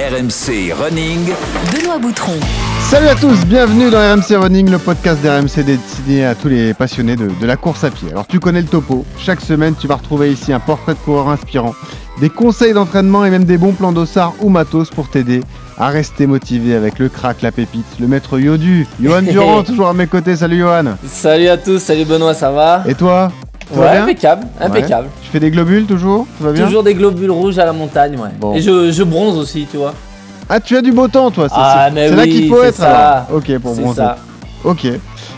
RMC Running. Benoît Boutron. Salut à tous, bienvenue dans RMC Running, le podcast d'RMC destiné à tous les passionnés de, de la course à pied. Alors tu connais le topo, chaque semaine tu vas retrouver ici un portrait de coureur inspirant, des conseils d'entraînement et même des bons plans d'ossard ou matos pour t'aider à rester motivé avec le crack, la pépite, le maître Yodu, Johan Durand toujours à mes côtés, salut Johan. Salut à tous, salut Benoît, ça va? Et toi? Tout Ouais, impeccable, impeccable. Ouais. Tu fais des globules toujours? Tout va bien? Toujours des globules rouges à la montagne, ouais. Bon. Et je, je bronze aussi, tu vois. Ah tu as du beau temps toi, c'est Ah, c'est là oui, qu'il faut c'est être ça. alors. Ok pour C'est bronzer. ça. Ok.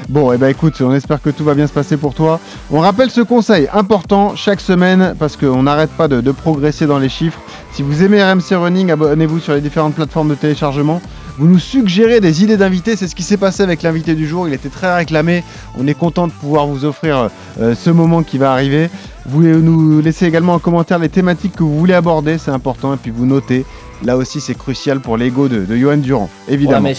Bon, et eh ben écoute, on espère que tout va bien se passer pour toi. On rappelle ce conseil important chaque semaine parce qu'on n'arrête pas de, de progresser dans les chiffres. Si vous aimez RMC Running, abonnez-vous sur les différentes plateformes de téléchargement. Vous nous suggérez des idées d'invités, c'est ce qui s'est passé avec l'invité du jour. Il était très réclamé. On est content de pouvoir vous offrir euh, ce moment qui va arriver. Vous nous laissez également en commentaire les thématiques que vous voulez aborder, c'est important. Et puis vous notez. Là aussi, c'est crucial pour l'ego de, de Johan Durand, évidemment.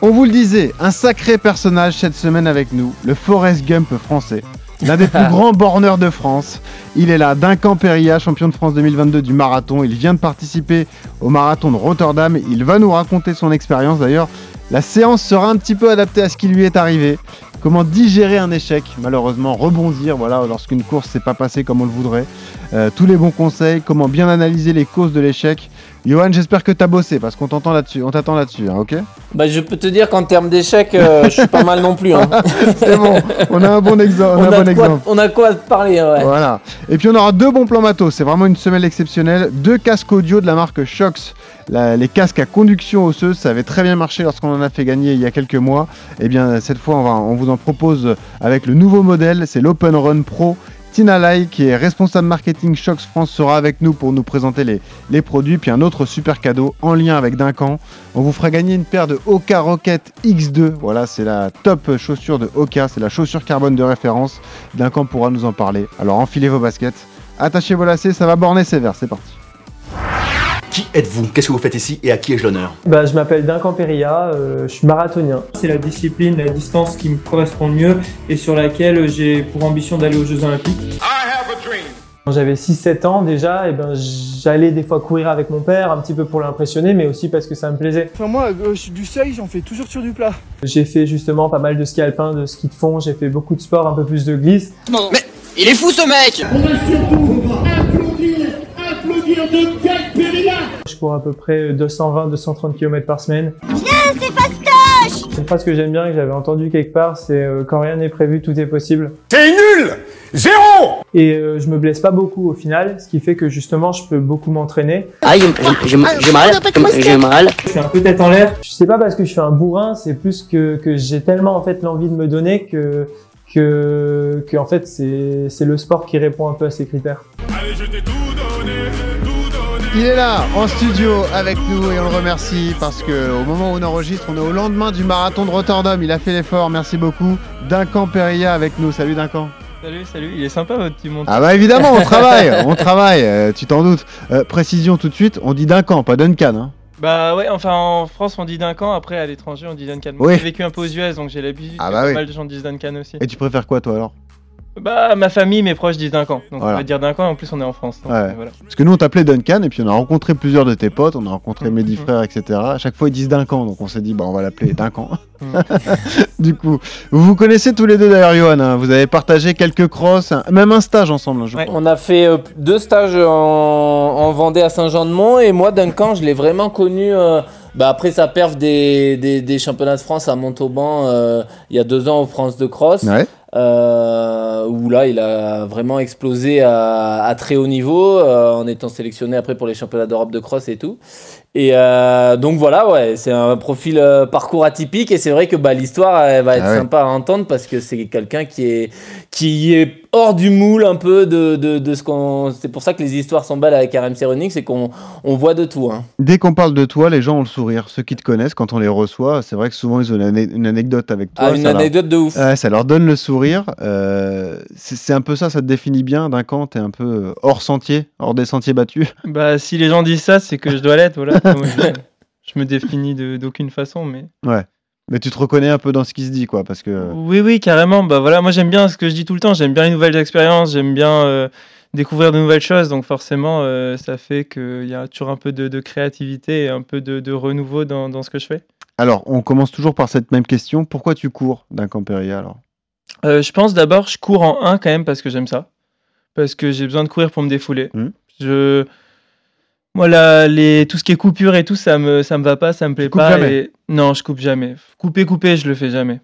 On vous le disait, un sacré personnage cette semaine avec nous, le Forrest Gump français. L'un des plus grands borneurs de France. Il est là, Duncan Perilla, champion de France 2022 du marathon. Il vient de participer au marathon de Rotterdam. Il va nous raconter son expérience d'ailleurs. La séance sera un petit peu adaptée à ce qui lui est arrivé. Comment digérer un échec, malheureusement, rebondir, voilà, lorsqu'une course s'est pas passée comme on le voudrait. Euh, tous les bons conseils, comment bien analyser les causes de l'échec. Johan, j'espère que tu as bossé parce qu'on t'entend là-dessus, on t'attend là-dessus, hein, ok Bah, je peux te dire qu'en termes d'échecs, euh, je suis pas mal non plus. hein. C'est bon, on a un bon, exo- on a un on, a bon de quoi, exemple. on a quoi te parler, ouais. Voilà. Et puis on aura deux bons plans matos. C'est vraiment une semaine exceptionnelle. Deux casques audio de la marque Shox. La- les casques à conduction osseuse, ça avait très bien marché lorsqu'on en a fait gagner il y a quelques mois. Et bien cette fois, on, va, on vous en propose avec le nouveau modèle. C'est l'Open Run Pro. Tina Lai, qui est responsable marketing Shox France, sera avec nous pour nous présenter les, produits. Puis un autre super cadeau en lien avec Duncan. On vous fera gagner une paire de Oka Rocket X2. Voilà, c'est la top chaussure de Oka. C'est la chaussure carbone de référence. Duncan pourra nous en parler. Alors enfilez vos baskets, attachez vos lacets, ça va borner sévère, c'est parti. Qui êtes-vous? Qu'est-ce que vous faites ici et à qui ai-je l'honneur? Bah, je m'appelle Duncan Perilla, euh, je suis marathonien. C'est la discipline, la distance qui me correspond le mieux et sur laquelle j'ai pour ambition d'aller aux Jeux Olympiques. Quand j'avais 6-7 ans déjà, et ben, j'allais des fois courir avec mon père, un petit peu pour l'impressionner, mais aussi parce que ça me plaisait. Enfin moi, euh, du seuil, j'en fais toujours sur du plat. J'ai fait justement pas mal de ski alpin, de ski de fond, j'ai fait beaucoup de sport, un peu plus de glisse. Il est fou ce mec Je cours à peu près 220-230 km par semaine. C'est une phrase que j'aime bien et que j'avais entendue quelque part, c'est euh, quand rien n'est prévu, tout est possible. T'es nul Zéro Et euh, je me blesse pas beaucoup au final, ce qui fait que justement je peux beaucoup m'entraîner. Ah, j'ai mal, j'ai mal. Je suis un peu tête en l'air. Je sais pas parce que je suis un bourrin, c'est plus que, que j'ai tellement en fait l'envie de me donner que que, que en fait c'est c'est le sport qui répond un peu à ces critères. Il est là, en studio avec nous et on le remercie parce que au moment où on enregistre, on est au lendemain du marathon de Rotterdam. Il a fait l'effort, merci beaucoup. Duncan Perilla avec nous, salut Duncan. Salut, salut, il est sympa votre petit montant. Ah bah évidemment, on travaille, on travaille, euh, tu t'en doutes. Euh, précision tout de suite, on dit Duncan, pas Duncan. Hein. Bah ouais, enfin en France on dit Duncan, après à l'étranger on dit Duncan. Oui. J'ai vécu un peu aux US donc j'ai l'habitude Ah que bah pas oui. mal de gens disent Duncan aussi. Et tu préfères quoi toi alors? Bah ma famille, mes proches disent Duncan, donc Voilà. on va dire Duncan et en plus on est en France. donc, Ouais. voilà. Parce que nous on t'appelait Duncan et puis on a rencontré plusieurs de tes potes, on a rencontré Mhm. Mehdi Frère, etc. À chaque fois ils disent Duncan, donc on s'est dit bah on va l'appeler Duncan. Mhm. du coup, vous vous connaissez tous les deux d'ailleurs Johan, hein. vous avez partagé quelques crosses, un- même un stage ensemble hein, je Ouais. crois. On a fait euh, deux stages en, en Vendée à Saint-Jean-de-Mont et moi Duncan je l'ai vraiment connu euh, bah, après sa perf des, des, des championnats de France à Montauban euh, il y a deux ans aux France de Cross Ouais. euh, où là il a vraiment explosé à, à très haut niveau euh, en étant sélectionné après pour les championnats d'Europe de cross et tout et euh, donc voilà ouais c'est un profil euh, parcours atypique et c'est vrai que bah, l'histoire elle va être Ah ouais. sympa à entendre parce que c'est quelqu'un qui est qui est hors du moule un peu de, de, de ce qu'on c'est pour ça que les histoires sont belles avec RMC Running c'est qu'on on voit de tout hein. Dès qu'on parle de toi, les gens ont le sourire. Ceux qui te connaissent, quand on les reçoit, c'est vrai que souvent ils ont une, ane- une anecdote avec toi. ah, une leur- anecdote de ouf Ouais, ça leur donne le sourire. Euh, c'est c'est un peu ça, ça te définit bien. D'un camp, t'es un peu hors sentier, hors des sentiers battus. Bah si les gens disent ça, c'est que je dois l'être, voilà. Je, je me définis d'aucune façon, mais. Mais tu te reconnais un peu dans ce qui se dit, quoi, parce que. Oui, oui, carrément. Bah voilà, moi j'aime bien ce que je dis tout le temps. J'aime bien les nouvelles expériences. J'aime bien, euh, découvrir de nouvelles choses. Donc forcément, euh, ça fait qu'il y a toujours un peu de, de créativité et un peu de, de renouveau dans, dans, ce que je fais. Alors, on commence toujours par cette même question. Pourquoi tu cours d'un Camperia alors? Euh, Je pense d'abord, je cours en 1 quand même parce que j'aime ça. Parce que j'ai besoin de courir pour me défouler. Mmh. Je... Moi, là, les... tout ce qui est coupure et tout, ça me, ça me va pas, ça me plaît pas. jamais et- Non, je coupe jamais. Couper, couper, je le fais jamais.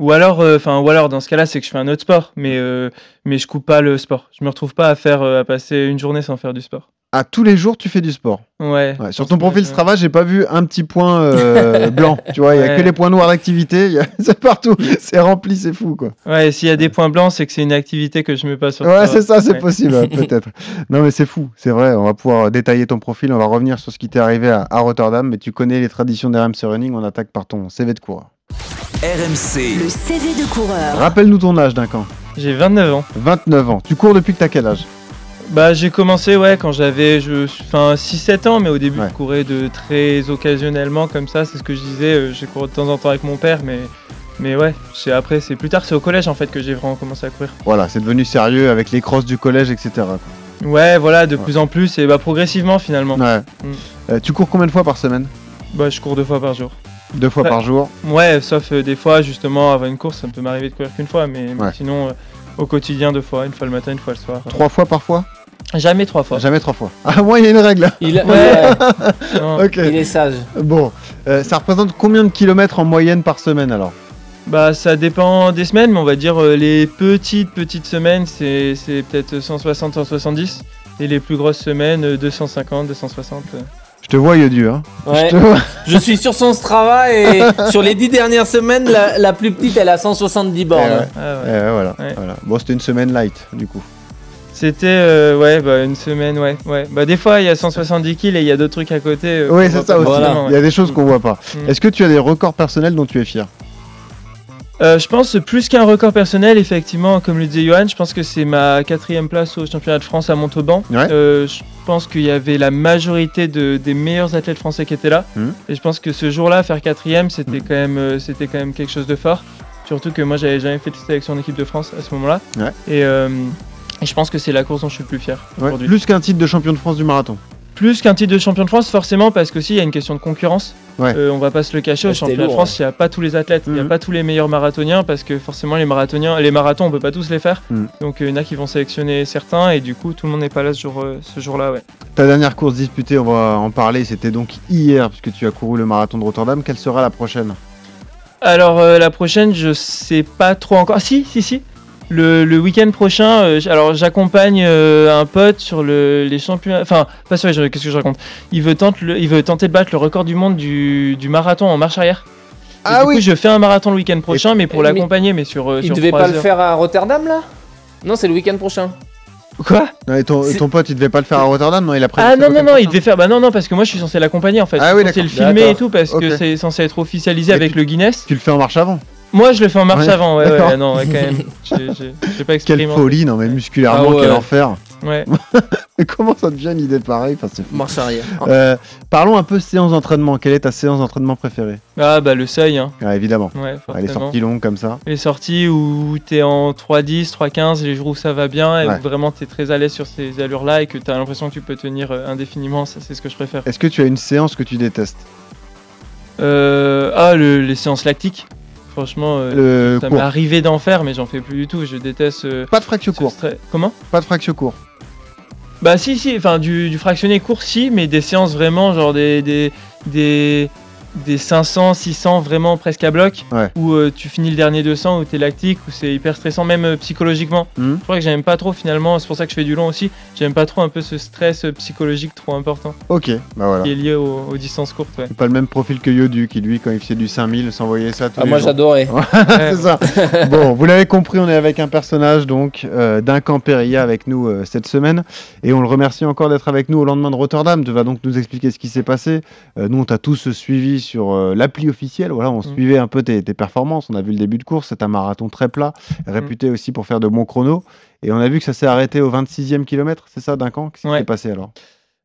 Ou alors, euh, enfin, ou alors dans ce cas-là, c'est que je fais un autre sport, mais euh, mais je coupe pas le sport. Je me retrouve pas à faire, euh, à passer une journée sans faire du sport. À tous les jours, tu fais du sport. Ouais. Ouais, sur ton profil je- Strava, j'ai pas vu un petit point euh, blanc. Tu vois, il y a Ouais. que les points noirs d'activité. a- C'est partout. C'est rempli, c'est fou, quoi. Ouais, s'il y a des points blancs, c'est que c'est une activité que je mets pas sur. Ouais, c'est ça, c'est Ouais. possible, ouais, peut-être. Non, mais c'est fou, c'est vrai. On va pouvoir détailler ton profil. On va revenir sur ce qui t'est arrivé à, à Rotterdam. Mais tu connais les traditions d'RMC Running. On attaque par ton CV de coureur. RMC, Le CV de coureur. Rappelle-nous ton âge, Duncan. J'ai 29 ans. 29 ans. Tu cours depuis que t'as quel âge? Bah, j'ai commencé ouais quand j'avais je enfin 6-7 ans, mais au début Ouais. je courais de très occasionnellement comme ça, c'est ce que je disais, euh, j'ai couru de temps en temps avec mon père, mais mais ouais, c'est après c'est plus tard, c'est au collège en fait que j'ai vraiment commencé à courir. Voilà, c'est devenu sérieux avec les crosses du collège, etc. Ouais, voilà, de Ouais. plus en plus et bah progressivement finalement. Ouais. Mm. Euh, tu cours combien de fois par semaine? Bah, je cours deux fois par jour. Deux fois Ouais. par jour? Ouais, sauf euh, des fois justement avant une course, ça peut m'arriver de courir qu'une fois, mais, sinon euh, au quotidien deux fois, une fois le matin, une fois le soir. Trois fois par fois? Jamais trois fois. Jamais trois fois. Ah, moi, il y a une règle. Il, ouais, il est sage. Bon, Euh, ça représente combien de kilomètres en moyenne par semaine alors? Bah ça dépend des semaines, mais on va dire euh, les petites petites semaines c'est c'est peut-être 160 170 et les plus grosses semaines euh, 250 260. euh. Je te vois, Yodu. Hein. Ouais. Je te vois. Je suis sur son Strava et sur les dix dernières semaines, la, la plus petite, elle a 170 bornes. Eh ouais. Ah ouais. Eh ouais, voilà, Ouais. voilà. Bon, c'était une semaine light, du coup. C'était euh, ouais bah une semaine ouais ouais. Bah des fois il y a 170 kills et il y a d'autres trucs à côté. euh, Oui, c'est ça aussi. Il y a des choses qu'on voit pas. Mm. Est-ce que tu as des records personnels dont tu es fier? Euh, je pense plus qu'un record personnel effectivement comme le disait Johan, je pense que c'est ma quatrième place au championnat de France à Montauban. Ouais. Euh, je pense qu'il y avait la majorité de, des meilleurs athlètes français qui étaient là. Mhm. Et je pense que ce jour-là, faire quatrième, c'était Mhm. quand même, c'était quand même quelque chose de fort. Surtout que moi, j'avais jamais fait de sélection en équipe de France à ce moment-là. Ouais. Et, euh, et je pense que c'est la course dont je suis le plus fier Ouais. Plus qu'un titre de champion de France du marathon. Plus qu'un titre de champion de France, forcément, parce qu'aussi il y a une question de concurrence. Ouais. Euh, on va pas se le cacher, au championnat de France, il n'y a pas tous les athlètes, il n'y a Mhm. pas tous les meilleurs marathoniens, parce que forcément les marathoniens, les marathons, on peut pas tous les faire. Mhm. Donc euh, il y en a qui vont sélectionner certains, et du coup tout le monde n'est pas là ce jour, euh, ce jour-là. Ouais. Ta dernière course disputée, on va en parler, c'était donc hier, puisque tu as couru le marathon de Rotterdam. Quelle sera la prochaine? Alors euh, la prochaine, je sais pas trop encore. Ah, si, si, si. Le, le week-end prochain, euh, alors j'accompagne euh, un pote sur le, les championnats. Enfin, pas sur les qu'est-ce que je raconte? Il veut, le- il veut tenter de battre le record du monde du, du marathon en marche arrière. Et Ah du oui coup, je fais un marathon le week-end prochain, mais pour l'accompagner, mais sur. euh, Il sur devait pas le faire à Rotterdam là? Non, c'est le week-end prochain. Quoi? Non, et ton, pote, il devait pas le faire à Rotterdam, non? Il a prévu Ah non, non, non, il devait faire. Bah non, non, parce que moi je suis censé l'accompagner en fait. Ah je oui, suis censé le filmer et tout parce que c'est censé être officialisé Et avec tu- le Guinness. Tu le fais en marche avant Moi je le fais en marche Ouais, avant, ouais, ouais, non, ouais, quand même. J'ai- pas Quelle expérimenté. folie, non mais musculairement, Ah ouais. quel enfer. Ouais. Comment ça devient une idée pareille enfin. Marche arrière. Euh, Parlons un peu séance d'entraînement. Quelle est ta séance d'entraînement préférée? Ah bah le seuil, hein. ah, Évidemment. Ouais, Ah, les sorties longues comme ça. Les sorties où t'es en 3-10, 3-15, les jours où ça va bien et Ouais. où vraiment t'es très à l'aise sur ces allures-là et que t'as l'impression que tu peux tenir euh, indéfiniment, ça c'est ce que je préfère. Est-ce que tu as une séance que tu détestes? Euh, ah, le- les séances lactiques? Franchement, euh, ça m'est arrivé d'en faire, mais j'en fais plus du tout. Je déteste. euh, Pas de fracture ce court. stress. Comment? Pas de fracture court. Bah si, si, enfin du, du fractionné court, si, mais des séances vraiment, genre des, des, des, des 500, 600 vraiment presque à bloc, Ouais. où euh, tu finis le dernier 200, où t'es lactique, où c'est hyper stressant, même euh, psychologiquement. Mhm. Je crois que j'aime pas trop finalement, c'est pour ça que je fais du long aussi, j'aime pas trop un peu ce stress euh, psychologique trop important, Ok, bah voilà. qui est lié aux, aux distances courtes. Ouais. C'est pas le même profil que Yodu qui lui quand il faisait du 5000 s'envoyait ça tous Ah, les moi j'adorais. c'est ça. Bon, vous l'avez compris, on est avec un personnage donc euh, d'un Camperia avec nous euh, cette semaine et on le remercie encore d'être avec nous au lendemain de Rotterdam. Tu vas donc nous expliquer ce qui s'est passé. Euh, nous, on t'a tous suivi sur euh, l'appli officielle. Voilà, on Mm. suivait un peu tes, tes performances. On a vu le début de course. C'est un marathon très plat, réputé aussi pour faire de bons chronos. Et on a vu que ça s'est arrêté au 26e kilomètre. C'est ça, Duncan? Qu'est-ce qui Ouais. s'est passé alors?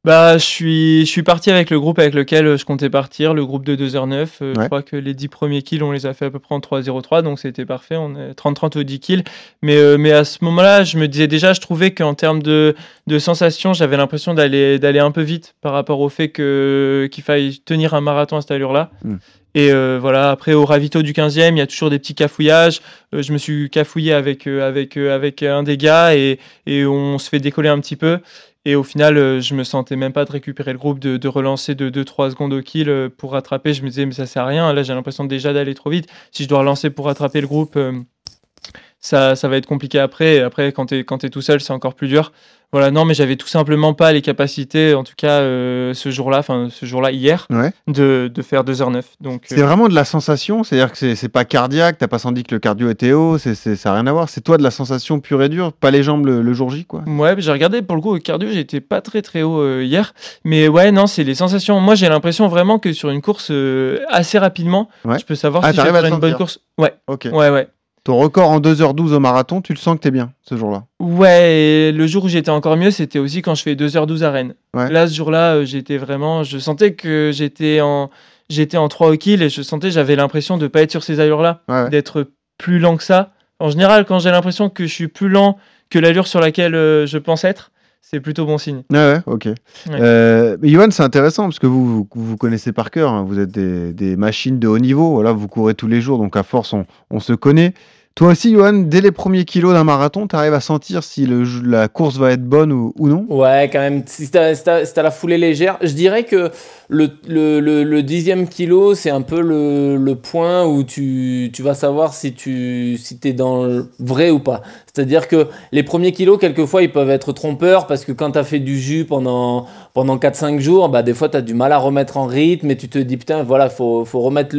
Bah, je suis, je suis parti avec le groupe avec lequel euh, je comptais partir, le groupe de 2h09. Euh, Je crois que les 10 premiers kills, on les a fait à peu près en 3-0-3, donc c'était parfait. On est 30-30 aux 10 kills. Mais, euh, mais à ce moment-là, je me disais déjà, je trouvais qu'en termes de, de sensations, j'avais l'impression d'aller, d'aller un peu vite par rapport au fait que, qu'il faille tenir un marathon à cette allure-là. Mm. Et euh, voilà, après au ravito du 15e, il y a toujours des petits cafouillages. Euh, je me suis cafouillé avec, euh, avec, avec un des gars et, et on se fait décoller un petit peu. Et au final, euh, je me sentais même pas de récupérer le groupe, de, relancer de 2-3 secondes au kill euh, pour rattraper. Je me disais, mais ça sert à rien. Là, j'ai l'impression déjà d'aller trop vite. Si je dois relancer pour rattraper le groupe, euh, ça, va être compliqué après. Et après, quand tu es, t'es tout seul, c'est encore plus dur. Voilà, non, mais j'avais tout simplement pas les capacités, en tout cas euh, ce jour-là, enfin ce jour-là, hier, Ouais. de, de faire 2h09. Donc, C'est euh, vraiment de la sensation, c'est-à-dire que c'est- c'est pas cardiaque, t'as pas senti que le cardio était haut, c'est c'est- ça n'a rien à voir. C'est toi de la sensation pure et dure, pas les jambes le, le jour J, quoi. Ouais, j'ai regardé pour le coup au cardio, j'étais pas très très haut euh, hier, mais ouais, non, c'est les sensations. Moi, j'ai l'impression vraiment que sur une course assez rapidement, Ouais. je peux savoir Ah, si faire le une bonne course. Ouais, Ok. ouais, ouais. Ton record en 2h12 au marathon, tu le sens que t'es bien ce jour-là. Ouais, et le jour où j'étais encore mieux, c'était aussi quand je fais 2h12 à Rennes. Ouais. Là, ce jour-là, euh, j'étais vraiment. Je sentais que j'étais en, j'étais en 3 au kill et je sentais, j'avais l'impression de pas être sur ces allures-là, Ouais, ouais. d'être plus lent que ça. En général, quand j'ai l'impression que je suis plus lent que l'allure sur laquelle euh, je pense être, c'est plutôt bon signe. Ouais, ouais, ok. Euh, mais Johan, c'est intéressant parce que vous, vous, vous connaissez par cœur, hein, vous êtes des, des machines de haut niveau, voilà, vous courez tous les jours, donc à force, on, on se connaît. Toi aussi, Johan, dès les premiers kilos d'un marathon, tu arrives à sentir si la course va être bonne ou, non? Ouais, quand même. Si si t'as la foulée légère, je dirais que le, dixième kilo, c'est un peu le, point où tu, tu vas savoir si tu es dans le vrai ou pas. C'est-à-dire que les premiers kilos, quelquefois, ils peuvent être trompeurs parce que quand tu as fait du jus pendant, pendant 4-5 jours, bah, des fois, tu as du mal à remettre en rythme et tu te dis, putain, voilà, faut, faut remettre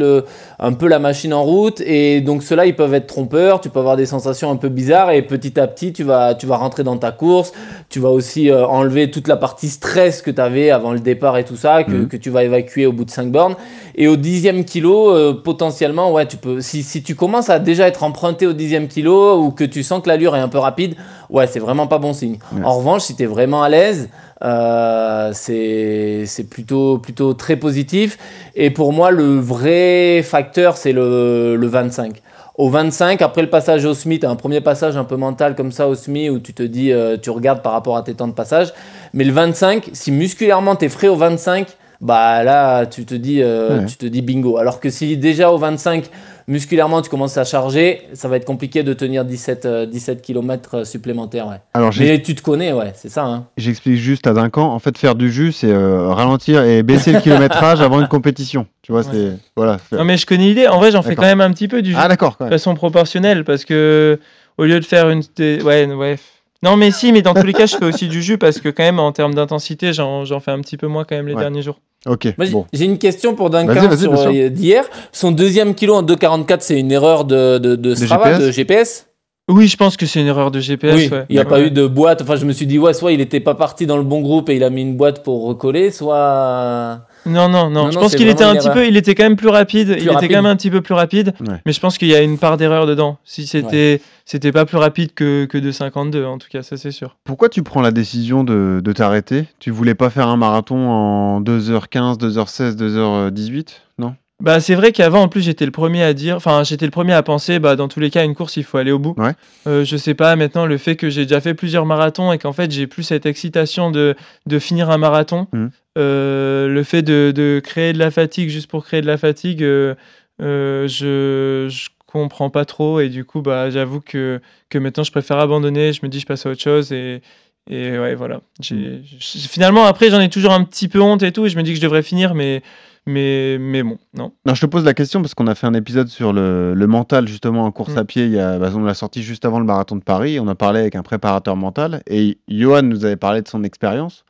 un peu la machine en route. Et donc, ceux-là, ils peuvent être trompeurs, tu peux avoir des sensations un peu bizarres et petit à petit, tu vas, tu vas rentrer dans ta course. Tu vas aussi euh, enlever toute la partie stress que tu avais avant le départ et tout ça, que, Mhm. que tu vas évacuer au bout de 5 bornes. Et au dixième kilo, euh, potentiellement, ouais, tu peux. Si, si tu commences à déjà être emprunté au dixième kilo ou que tu sens que l'allure est un peu rapide, ouais, c'est vraiment pas bon signe. En revanche, si tu es vraiment à l'aise, euh, c'est c'est plutôt, plutôt très positif. Et pour moi, le vrai facteur, c'est le, le 25. Au 25, après le passage au SMI, tu as un premier passage un peu mental comme ça au SMI où tu te dis, euh, tu regardes par rapport à tes temps de passage. Mais le 25, si musculairement tu es frais au 25, bah là tu te dis euh, Ouais. tu te dis bingo alors que si déjà au 25 musculairement tu commences à charger ça va être compliqué de tenir 17 euh, 17 km supplémentaires ouais. Alors, j'ai- mais tu te connais ouais c'est ça hein. j'explique juste à Duncan. En fait, faire du jus, c'est euh, ralentir et baisser le kilométrage avant une compétition. Tu vois, Ouais. c'est. Voilà. faire- Non, mais je connais l'idée. En vrai, j'en fais quand même un petit peu du jeu Ah, d'accord, de façon proportionnelle parce que au lieu de faire une. Ouais, ouais. Non, mais si, mais dans tous les cas, je fais aussi du jus parce que, quand même, en termes d'intensité, j'en j'en fais un petit peu moins quand même les Ouais. derniers jours. Ok, bon. j'ai une question pour Duncan euh, d'hier son deuxième kilo en 2,44 c'est une erreur de, de, de Strava GPS? de GPS Oui, je pense que c'est une erreur de GPS. oui ouais. il n'y a Ouais. pas eu de boîte enfin je me suis dit ouais soit il était pas parti dans le bon groupe et il a mis une boîte pour recoller soit Non, non, non. Non, je non, pense qu'il était un petit erreur. peu, il était quand même plus rapide. il était quand même un petit peu plus rapide. Ouais. Mais je pense qu'il y a une part d'erreur dedans. Si c'était, c'était pas plus rapide que, que de 52, en tout cas, ça c'est sûr. Pourquoi tu prends la décision de, de t'arrêter? Tu voulais pas faire un marathon en 2h15, 2h16, 2h18 Non? Bah, c'est vrai qu'avant, en plus, j'étais le premier à dire, enfin, j'étais le premier à penser, bah, dans tous les cas, une course, il faut aller au bout. Ouais. Euh, je sais pas, maintenant, le fait que j'ai déjà fait plusieurs marathons et qu'en fait, j'ai plus cette excitation de, de finir un marathon, Mhm. euh, le fait de, de créer de la fatigue juste pour créer de la fatigue, euh, euh, je, je comprends pas trop et du coup, bah, j'avoue que, que maintenant, je préfère abandonner, je me dis, je passe à autre chose et. Et ouais, voilà. J'- Finalement, après, j'en ai toujours un petit peu honte et tout, et je me dis que je devrais finir, mais, mais, mais bon, non. Non, je te pose la question parce qu'on a fait un épisode sur le, le mental justement en course Mm. à pied. Il y a, bah, on l'a sorti juste avant le marathon de Paris. On a parlé avec un préparateur mental et Johan nous avait parlé de son expérience.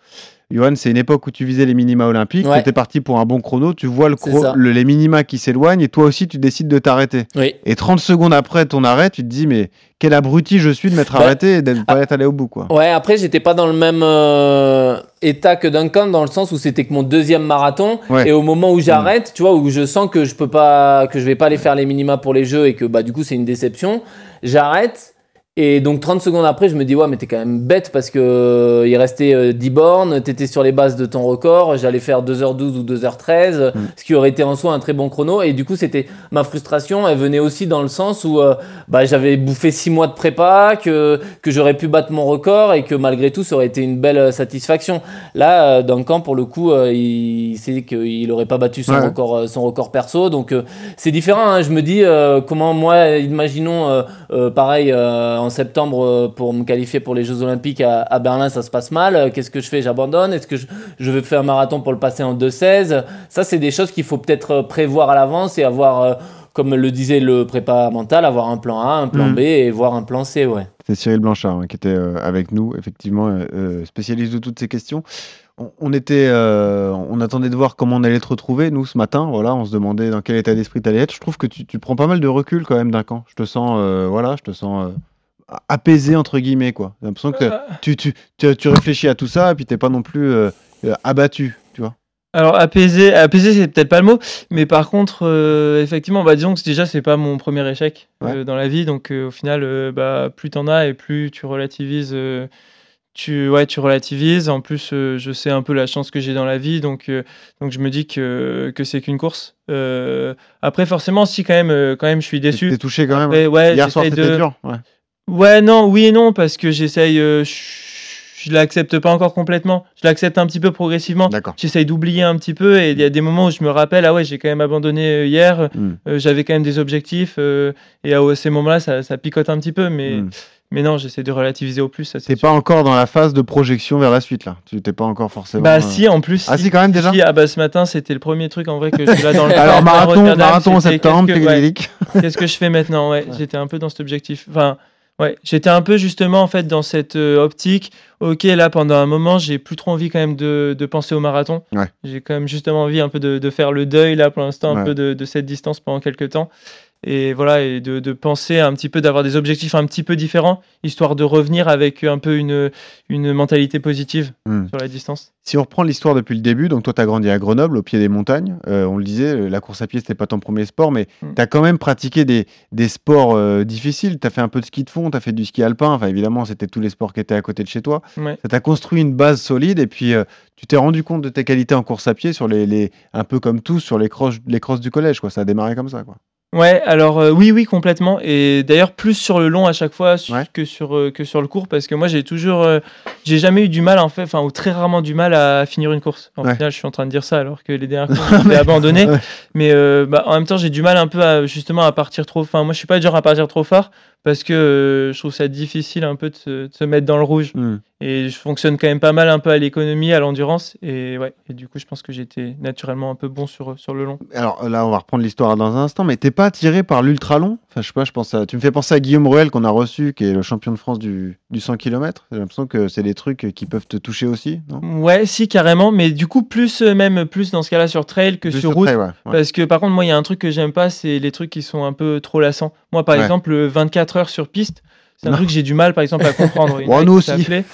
Johan, c'est une époque où tu visais les minima olympiques. Ouais. Tu étais parti pour un bon chrono. Tu vois le les minima qui s'éloignent et toi aussi tu décides de t'arrêter. oui Et 30 secondes après ton arrêt, tu te dis mais quel abruti je suis de m'être Bah, arrêté et de ne pas être allé au bout quoi. Ouais, après, j'étais pas dans le même euh, état que Duncan, dans le sens où c'était que mon deuxième marathon. Ouais. Et au moment où j'arrête, tu vois, où je sens que je peux pas, que je vais pas aller faire les minima pour les jeux et que bah, du coup, c'est une déception, j'arrête. Et donc 30 secondes après, je me dis ouais mais t'es quand même bête parce que euh, il restait euh, 10 bornes, t'étais sur les bases de ton record, j'allais faire 2h12 ou 2h13, ce qui aurait été en soi un très bon chrono. Et du coup c'était ma frustration, elle venait aussi dans le sens où euh, bah, j'avais bouffé 6 mois de prépa, que, que j'aurais pu battre mon record et que malgré tout ça aurait été une belle satisfaction. Là, euh, Duncan pour le coup, il sait qu'il aurait pas battu son, Ouais. record, son record perso. Donc c'est différent. hein. Je me dis comment moi, imaginons pareil euh, en septembre euh, pour me qualifier pour les Jeux Olympiques à, à Berlin, ça se passe mal. Euh, Qu'est-ce que je fais? J'abandonne? Est-ce que je, je vais faire un marathon pour le passer en 2,16 Ça, c'est des choses qu'il faut peut-être euh, prévoir à l'avance et avoir, comme le disait le prépa mental, avoir un plan A, un plan Mhm. B et voir un plan C. Ouais. C'est Cyril Blanchard hein, qui était euh, avec nous, effectivement, euh, spécialiste de toutes ces questions. On, on était, euh, on attendait de voir comment on allait te retrouver, nous, ce matin. Voilà, on se demandait dans quel état d'esprit tu allais être. Je trouve que tu, tu prends pas mal de recul quand même d'un camp. Je te sens, voilà, je te sens apaisé, entre guillemets, quoi. J'ai l'impression que tu, tu, tu, tu réfléchis à tout ça et puis t'es pas non plus euh, euh, abattu, tu vois. Alors apaiser, apaiser c'est peut-être pas le mot, mais par contre, euh, effectivement, bah, disons que déjà c'est pas mon premier échec euh, dans la vie, donc euh, au final, euh, bah, plus t'en as et plus tu relativises, euh, tu ouais, tu relativises. En plus, euh, je sais un peu la chance que j'ai dans la vie, donc euh, donc je me dis que que c'est qu'une course. Euh, après, forcément, si quand même, euh, quand même, je suis déçu. T'es touché quand même. Après, ouais, Hier soir, c'était de- dur. Ouais. Ouais, non, oui et non, parce que j'essaye. euh, je je l'accepte pas encore complètement. Je l'accepte un petit peu progressivement. D'accord. J'essaye d'oublier un petit peu et il y a des moments où je me rappelle, ah ouais, j'ai quand même abandonné euh, hier, Mm. euh, j'avais quand même des objectifs euh, et à ces moments-là, ça, ça picote un petit peu, mais, Mm. mais non, j'essaie de relativiser au plus. Ça, c'est T'es sûr. pas encore dans la phase de projection vers la suite, là? Tu t'es pas encore forcément. Bah euh, si, en plus. Ah si, quand même déjà Si, ah bah ce matin, c'était le premier truc en vrai que je suis là dans le Alors marathon, Rotterdam, marathon en c'était septembre, qu'est-ce que- ouais, Pédéric. Qu'est-ce que je fais maintenant? Ouais, Ouais. J'étais un peu dans cet objectif. Enfin, ouais, j'étais un peu justement en fait dans cette euh, optique. Ok, là pendant un moment, j'ai plus trop envie quand même de, de penser au marathon. Ouais. J'ai quand même justement envie un peu de, de faire le deuil là pour l'instant, un peu de, de cette distance pendant quelques temps. Et voilà, et de, de penser un petit peu, d'avoir des objectifs un petit peu différents, histoire de revenir avec un peu une, une mentalité positive Hmm. sur la distance. Si on reprend l'histoire depuis le début, donc toi tu as grandi à Grenoble, au pied des montagnes, euh, on le disait, la course à pied c'était pas ton premier sport, mais Mm. tu as quand même pratiqué des, des sports euh, difficiles, tu as fait un peu de ski de fond, tu as fait du ski alpin, enfin évidemment c'était tous les sports qui étaient à côté de chez toi, Ouais. ça t'a construit une base solide et puis euh, tu t'es rendu compte de tes qualités en course à pied, sur les, les, un peu comme tous, sur les crosses, les crosses du collège, quoi. ça a démarré comme ça. Quoi. Ouais, alors euh, oui, oui, complètement. Et d'ailleurs, plus sur le long à chaque fois su- Ouais. que, sur, euh, que sur le court, parce que moi, j'ai toujours, euh, j'ai jamais eu du mal, en fait, enfin, ou très rarement du mal à finir une course. En Ouais. final, je suis en train de dire ça, alors que les dernières courses, j'ai abandonné. Ouais. Mais euh, bah, en même temps, j'ai du mal un peu à, justement à partir trop. Enfin, moi, je suis pas du genre à partir trop fort, parce que euh, je trouve ça difficile un peu de se, de se mettre dans le rouge. Hmm. Et je fonctionne quand même pas mal un peu à l'économie, à l'endurance. Et ouais, et du coup, je pense que j'étais naturellement un peu bon sur, sur le long. Alors là, on va reprendre l'histoire dans un instant, mais t'es pas attiré par l'ultra long? Enfin, je sais pas, je pense à... tu me fais penser à Guillaume Ruel qu'on a reçu, qui est le champion de France du, du 100 km. J'ai l'impression que c'est des trucs qui peuvent te toucher aussi, non? Ouais, si, carrément, mais du coup, plus euh, même plus dans ce cas-là sur trail que Plus sur route. trail, ouais, ouais. Parce que par contre, moi, il y a un truc que j'aime pas, c'est les trucs qui sont un peu trop lassants. Moi, par Ouais. exemple, le 24 heures sur piste, c'est un Non. truc que j'ai du mal, par exemple, à comprendre. Il y en nous qui aussi. ouais.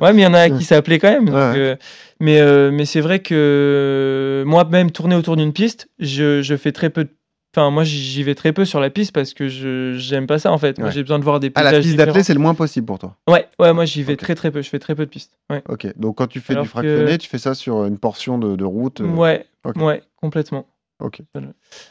Ouais, mais il y en a qui s'appelaient quand même. donc, Ouais. euh, mais euh, mais c'est vrai que moi-même, tourner autour d'une piste, je, je fais très peu de. Enfin, moi, j'y vais très peu sur la piste parce que je j'aime pas ça en fait. Ouais. j'ai besoin de voir des Ah, la paysages piste différents. c'est le moins possible pour toi. Ouais, ouais, moi, j'y vais très très peu. Je fais très peu de pistes. Ouais, Ok, donc quand tu fais Alors du que- fractionné, tu fais ça sur une portion de, de route. euh, ouais, ouais, complètement. Ok.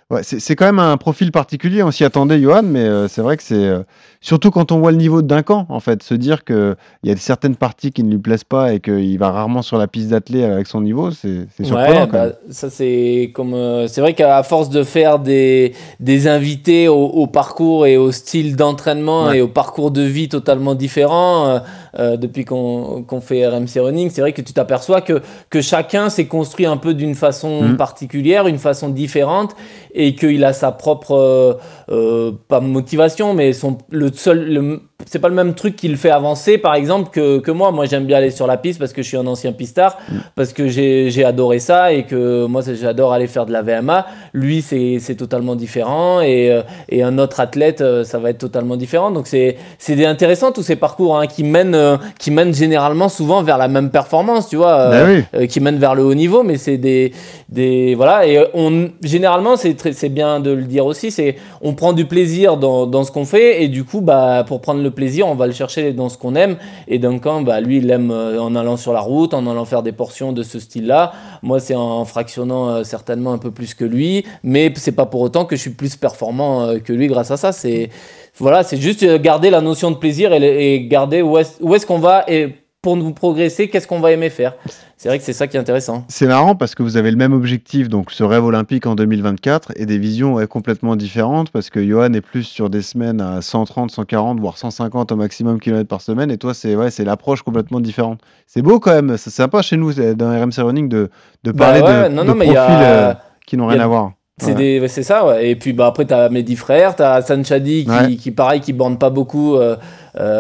Ouais, c'est quand même un profil particulier, on s'y attendait, Johan, mais euh, c'est vrai que c'est. euh, surtout quand on voit le niveau de Duncan, en fait, se dire qu'il y a certaines parties qui ne lui plaisent pas et qu'il va rarement sur la piste d'athlée avec son niveau, c'est surprenant Ouais, bah, ça c'est comme euh, c'est vrai qu'à force de faire des, des invités au, au parcours et au style d'entraînement Ouais. et au parcours de vie totalement différents euh, depuis qu'on fait RMC Running, c'est vrai que tu t'aperçois que, que chacun s'est construit un peu d'une façon Mhm. particulière, une façon différente et qu'il a sa propre euh, euh, pas motivation mais son le seul le c'est pas le même truc qui le fait avancer, par exemple, que, que moi. Moi, j'aime bien aller sur la piste parce que je suis un ancien pistard, parce que j'ai adoré ça et que moi, j'adore aller faire de la VMA. Lui, c'est totalement différent et, euh, et un autre athlète, euh, ça va être totalement différent. Donc, c'est intéressant tous ces parcours hein, qui mènent euh, qui mènent généralement souvent vers la même performance, tu vois, euh, oui. euh, qui mènent vers le haut niveau, mais c'est des des voilà et on généralement c'est bien de le dire aussi, c'est on prend du plaisir dans, dans ce qu'on fait et du coup bah pour prendre le plaisir, on va le chercher dans ce qu'on aime et Duncan bah lui il aime euh, en allant sur la route, en allant faire des portions de ce style-là. Moi c'est en fractionnant euh, certainement un peu plus que lui, mais c'est pas pour autant que je suis plus performant euh, que lui grâce à ça, c'est voilà, c'est juste garder la notion de plaisir et, garder où est-ce est-ce qu'on va et pour nous progresser, qu'est-ce qu'on va aimer faire? C'est vrai que c'est ça qui est intéressant. C'est marrant parce que vous avez le même objectif, donc ce rêve olympique en 2024, et des visions ouais, complètement différentes parce que Johan est plus sur des semaines à 130, 140, voire 150 au maximum kilomètres par semaine, et toi, c'est ouais, l'approche complètement différente. C'est beau quand même, c'est sympa chez nous dans RMC Running de, de Bah parler ouais, de, non, de profils a- euh, qui n'ont rien a- à voir. C'est Ouais. ça, ouais. Et puis bah, après, tu as mes dix frères, tu as Sanchadi qui, Ouais. qui, pareil, qui bande pas beaucoup. euh,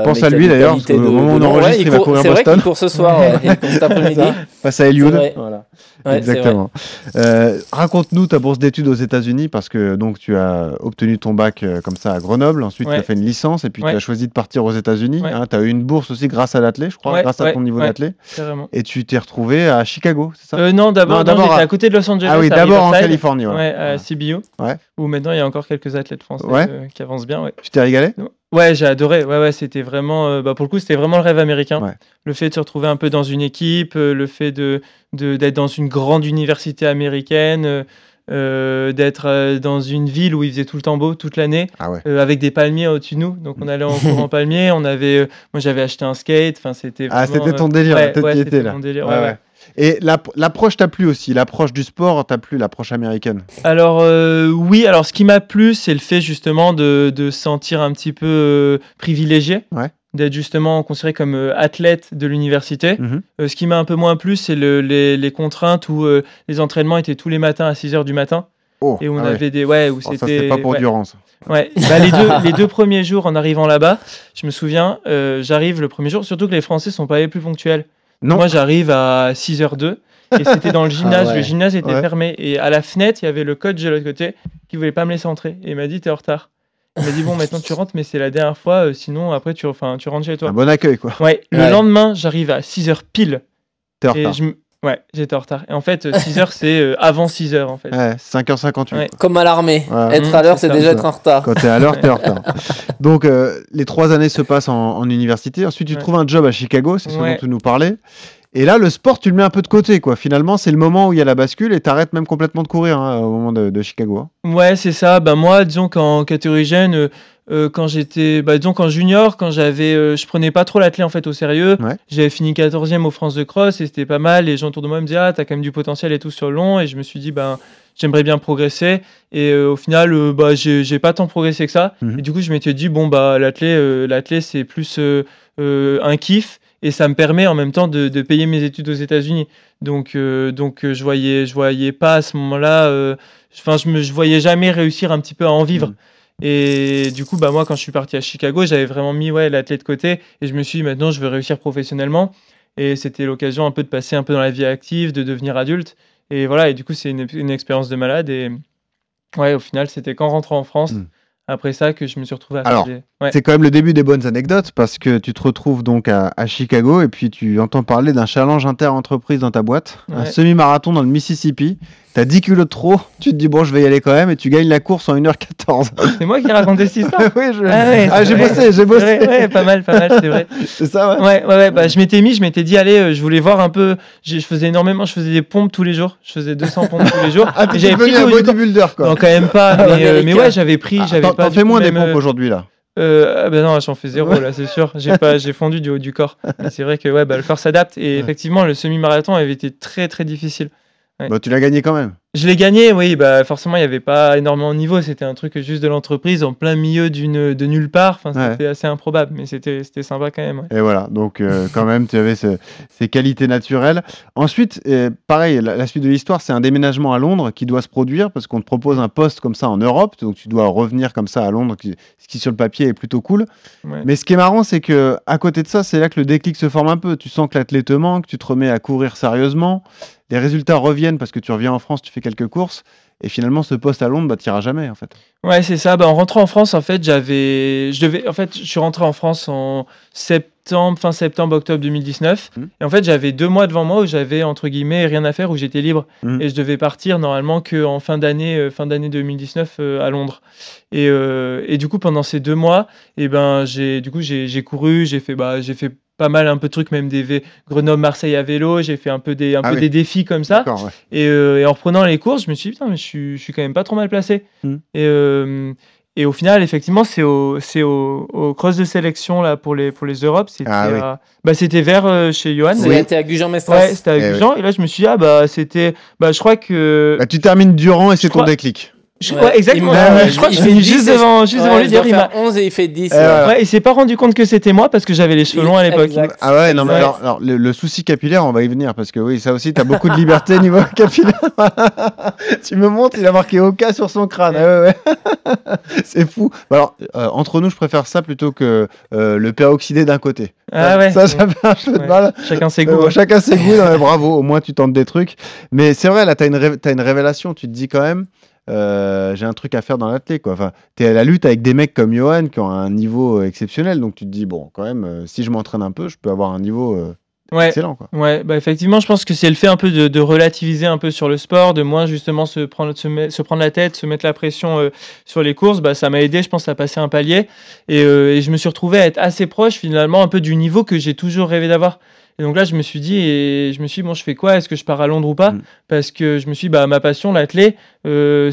Pense mais à lui, d'ailleurs, de- moment où on enregistre, il va courir C'est vrai Boston. qu'il court ce soir, il court cet après-midi. Face à Eliud. Voilà. Ouais. Exactement. Euh, Raconte-nous ta bourse d'études aux États-Unis parce que donc tu as obtenu ton bac euh, comme ça à Grenoble. Ensuite, tu as fait une licence et puis Ouais. tu as choisi de partir aux États-Unis. Ouais. tu as eu une bourse aussi grâce à l'athlé, je crois, grâce à ton niveau d'athlé. Et tu t'es retrouvé à Chicago, c'est ça? Euh, non, d'abord, Non, non, à- à côté de Los Angeles. Ah oui, d'abord en. Californie. Ouais, à. CBU. Ouais. Où maintenant il y a encore quelques athlètes français qui avancent bien. Tu t'es régalé ouais j'ai adoré. Ouais, ouais, c'était vraiment. euh, bah, pour le coup, c'était vraiment le rêve américain. Ouais. Le fait de se retrouver un peu dans une équipe, euh, le fait de- d'être dans une grande université américaine, euh, euh, d'être euh, dans une ville où il faisait tout le temps beau toute l'année, Ah ouais. euh, avec des palmiers au-dessus de nous. Donc on allait en cours en palmier. On avait, euh, moi j'avais acheté un skate. Enfin, c'était. Ah, c'était ton délire, ouais, ouais, là. mon délire. Et l'app- l'approche t'a plu aussi, l'approche du sport t'a plu, l'approche américaine? Alors oui, alors ce qui m'a plu, c'est le fait justement de, de se sentir un petit peu privilégié. D'être justement considéré comme euh, athlète de l'université. Mhm. Euh, ce qui m'a un peu moins plu, c'est le- les, les contraintes où euh, les entraînements étaient tous les matins à 6h du matin. Oh, Et où on ah ouais. avait des... Ouais, où Oh, c'était... pas pour ouais. Ça. Ouais. Bah, les, deux, les deux premiers jours en arrivant là-bas, je me souviens, j'arrive le premier jour, surtout que les Français sont pas les plus ponctuels. Non. Moi, j'arrive à 6h02 et c'était dans le gymnase. Ah ouais. Le gymnase était fermé et à la fenêtre, il y avait le coach de l'autre côté qui voulait pas me laisser entrer. Et il m'a dit T'es en retard. Il m'a dit Bon, maintenant tu rentres, mais c'est la dernière fois, euh, sinon après tu, enfin, tu rentres chez toi. Un bon accueil, quoi. Ouais, le Ouais. lendemain, j'arrive à 6h pile. T'es en Et retard. je Ouais, j'étais en retard. Et en fait, 6h, c'est euh, avant 6h en fait. Ouais, 5h58. Ouais. Comme à l'armée. Ouais. Être Mmh, à l'heure, c'est déjà ça. être en retard. Quand t'es à l'heure, t'es en retard. Donc, euh, les trois années se passent en, en université. Ensuite, tu Ouais. trouves un job à Chicago, c'est ce Ouais. dont tu nous parlais. Et là, le sport, tu le mets un peu de côté, quoi. Finalement, c'est le moment où il y a la bascule et t'arrêtes même complètement de courir hein, au moment de, de Chicago. hein. Ouais, c'est ça. Ben moi, disons qu'en catégorie jeune, euh, euh, quand j'étais, bah, disons qu'en junior, quand j'avais, euh, je prenais pas trop l'athlé en fait au sérieux. Ouais. J'avais fini 14e au France de cross et c'était pas mal. Les gens autour de moi me disaient ah t'as quand même du potentiel et tout sur le long et je me suis dit ben j'aimerais bien progresser et euh, au final euh, bah j'ai pas tant progressé que ça. Mhm. Et du coup je m'étais dit bon bah l'athlé, euh, l'athlé c'est plus un kiff et ça me permet en même temps de, de payer mes études aux États-Unis. Donc, euh, donc euh, je voyais, je voyais pas à ce moment-là, euh, enfin, je me, je voyais jamais réussir un petit peu à en vivre. Mhm. Et du coup, bah moi, quand je suis parti à Chicago, j'avais vraiment mis ouais l'athlète de côté et je me suis dit maintenant, je veux réussir professionnellement. Et c'était l'occasion un peu de passer un peu dans la vie active, de devenir adulte. Et voilà, et du coup, c'est une, une expérience de malade. Et ouais, au final, c'était qu'en rentrant en France, Mhm. Après ça, que je me suis retrouvé à Alors, faire des- ouais. C'est quand même le début des bonnes anecdotes parce que tu te retrouves donc à, à Chicago et puis tu entends parler d'un challenge inter-entreprise dans ta boîte, un semi-marathon dans le Mississippi. T'as 10 kilos de trop, tu te dis bon, je vais y aller quand même et tu gagnes la course en 1h14. C'est moi qui racontais cette histoire. oui, je- Ah ouais, Ah, j'ai bossé, j'ai bossé. Ouais, ouais, pas mal, pas mal, c'est vrai. C'est ça, ouais. Ouais, ouais, ouais, bah, je m'étais mis, je m'étais dit, allez, euh, je voulais voir un peu. Je faisais énormément, je faisais des pompes tous les jours. Je faisais 200 pompes tous les jours. Ah, t'es j'avais devenu pris un bodybuilder, quoi. Non, quand même pas. Mais, euh, mais ouais, j'avais pris, Ah, j'avais T'en pas. t'en fais moins des pompes euh, aujourd'hui, là. euh, ben non, j'en fais zéro, là, c'est sûr. J'ai pas, j'ai fondu du haut du corps. C'est vrai que ouais, bah, le corps s'adapte. Et Ouais. effectivement, le semi-marathon avait été très, très difficile. Ouais. Bah, tu l'as gagné quand même. Je l'ai gagné, oui, bah forcément il n'y avait pas énormément de niveau, c'était un truc juste de l'entreprise en plein milieu d'une de nulle part, enfin Ouais. c'était assez improbable, mais c'était c'était sympa quand même. ouais. Et voilà, donc euh, quand même, tu avais ce- ces qualités naturelles. Ensuite, euh, pareil, la, la suite de l'histoire, c'est un déménagement à Londres qui doit se produire parce qu'on te propose un poste comme ça en Europe, donc tu dois revenir comme ça à Londres, ce qui sur le papier est plutôt cool. Mais ce qui est marrant, c'est que à côté de ça, c'est là que le déclic se forme un peu. Tu sens que l'athlète te manque, tu te remets à courir sérieusement, les résultats reviennent parce que tu reviens en France, tu fais quelques courses, et finalement, ce poste à Londres, bah, t'iras jamais en fait. Ouais, c'est ça. Bah, en rentrant en France, en fait, j'avais, je devais, en fait, je suis rentré en France en septembre, fin septembre, octobre 2019. Mhm. Et en fait, j'avais deux mois devant moi où j'avais entre guillemets rien à faire, où j'étais libre. Mhm. Et je devais partir normalement que en fin d'année, euh, fin d'année 2019 euh, à Londres. Et, euh, et du coup, pendant ces deux mois, et ben, j'ai, du coup, j'ai couru, j'ai fait, bah, j'ai fait pas mal un peu de trucs, même des V- Grenoble-Marseille à vélo. J'ai fait un peu des, un Ah peu oui. des défis comme ça. D'accord, ouais. Et, euh, et en reprenant les courses, je me suis dit, putain, mais je suis, je suis quand même pas trop mal placé. Mm. Et, euh, et au final, effectivement, c'est au, c'est au, au cross de sélection là, pour, les, pour les Europes. C'était Ah oui. à- bah, c'était vers euh, chez Johan. Été à Gujan-Mestras. Ouais, c'était à Eh oui. Gujan. Et là, je me suis dit, ah, bah, c'était. Bah, je crois que. Bah, tu termines Durant et c'est ton crois- déclic. Je Ouais. crois, exactement. Je crois que je 10 juste devant, juste devant lui. dire, il m'a- faire 11 et il fait 10. Eh, voilà. Ouais, il s'est pas rendu compte que c'était moi parce que j'avais les cheveux longs à l'époque. Ah ouais, non, mais alors, alors, le, le souci capillaire, on va y venir parce que oui, ça aussi, tu as beaucoup de liberté niveau capillaire. tu me montres, il a marqué Oka sur son crâne. Ah ouais, ouais. C'est fou. Bah Alors, euh, entre nous, je préfère ça plutôt que euh, le peroxydé d'un côté. Ah ouais. Ça, ça fait un peu de Ouais. mal. Chacun ses Euh, goûts. chacun ses goûts, non, mais bravo, au moins tu tentes des trucs. Mais c'est vrai, là, tu as, une révélation, tu te dis quand même, euh, j'ai un truc à faire dans quoi. Enfin, tu es à la lutte avec des mecs comme Johan qui ont un niveau euh, exceptionnel, donc tu te dis, bon, quand même, euh, si je m'entraîne un peu, je peux avoir un niveau Ouais. excellent. Quoi. Ouais, bah effectivement, je pense que c'est le fait un peu de, de relativiser un peu sur le sport, de moins justement se prendre, se, met- se prendre la tête, se mettre la pression euh, sur les courses. Bah, ça m'a aidé, je pense, à passer un palier. Et, euh, et je me suis retrouvé à être assez proche finalement un peu du niveau que j'ai toujours rêvé d'avoir. Et donc là, je me suis dit, et je me suis dit, bon, je fais quoi? Est-ce que je pars à Londres ou pas? Mm. Parce que je me suis dit, bah, ma passion, l'athlé, euh,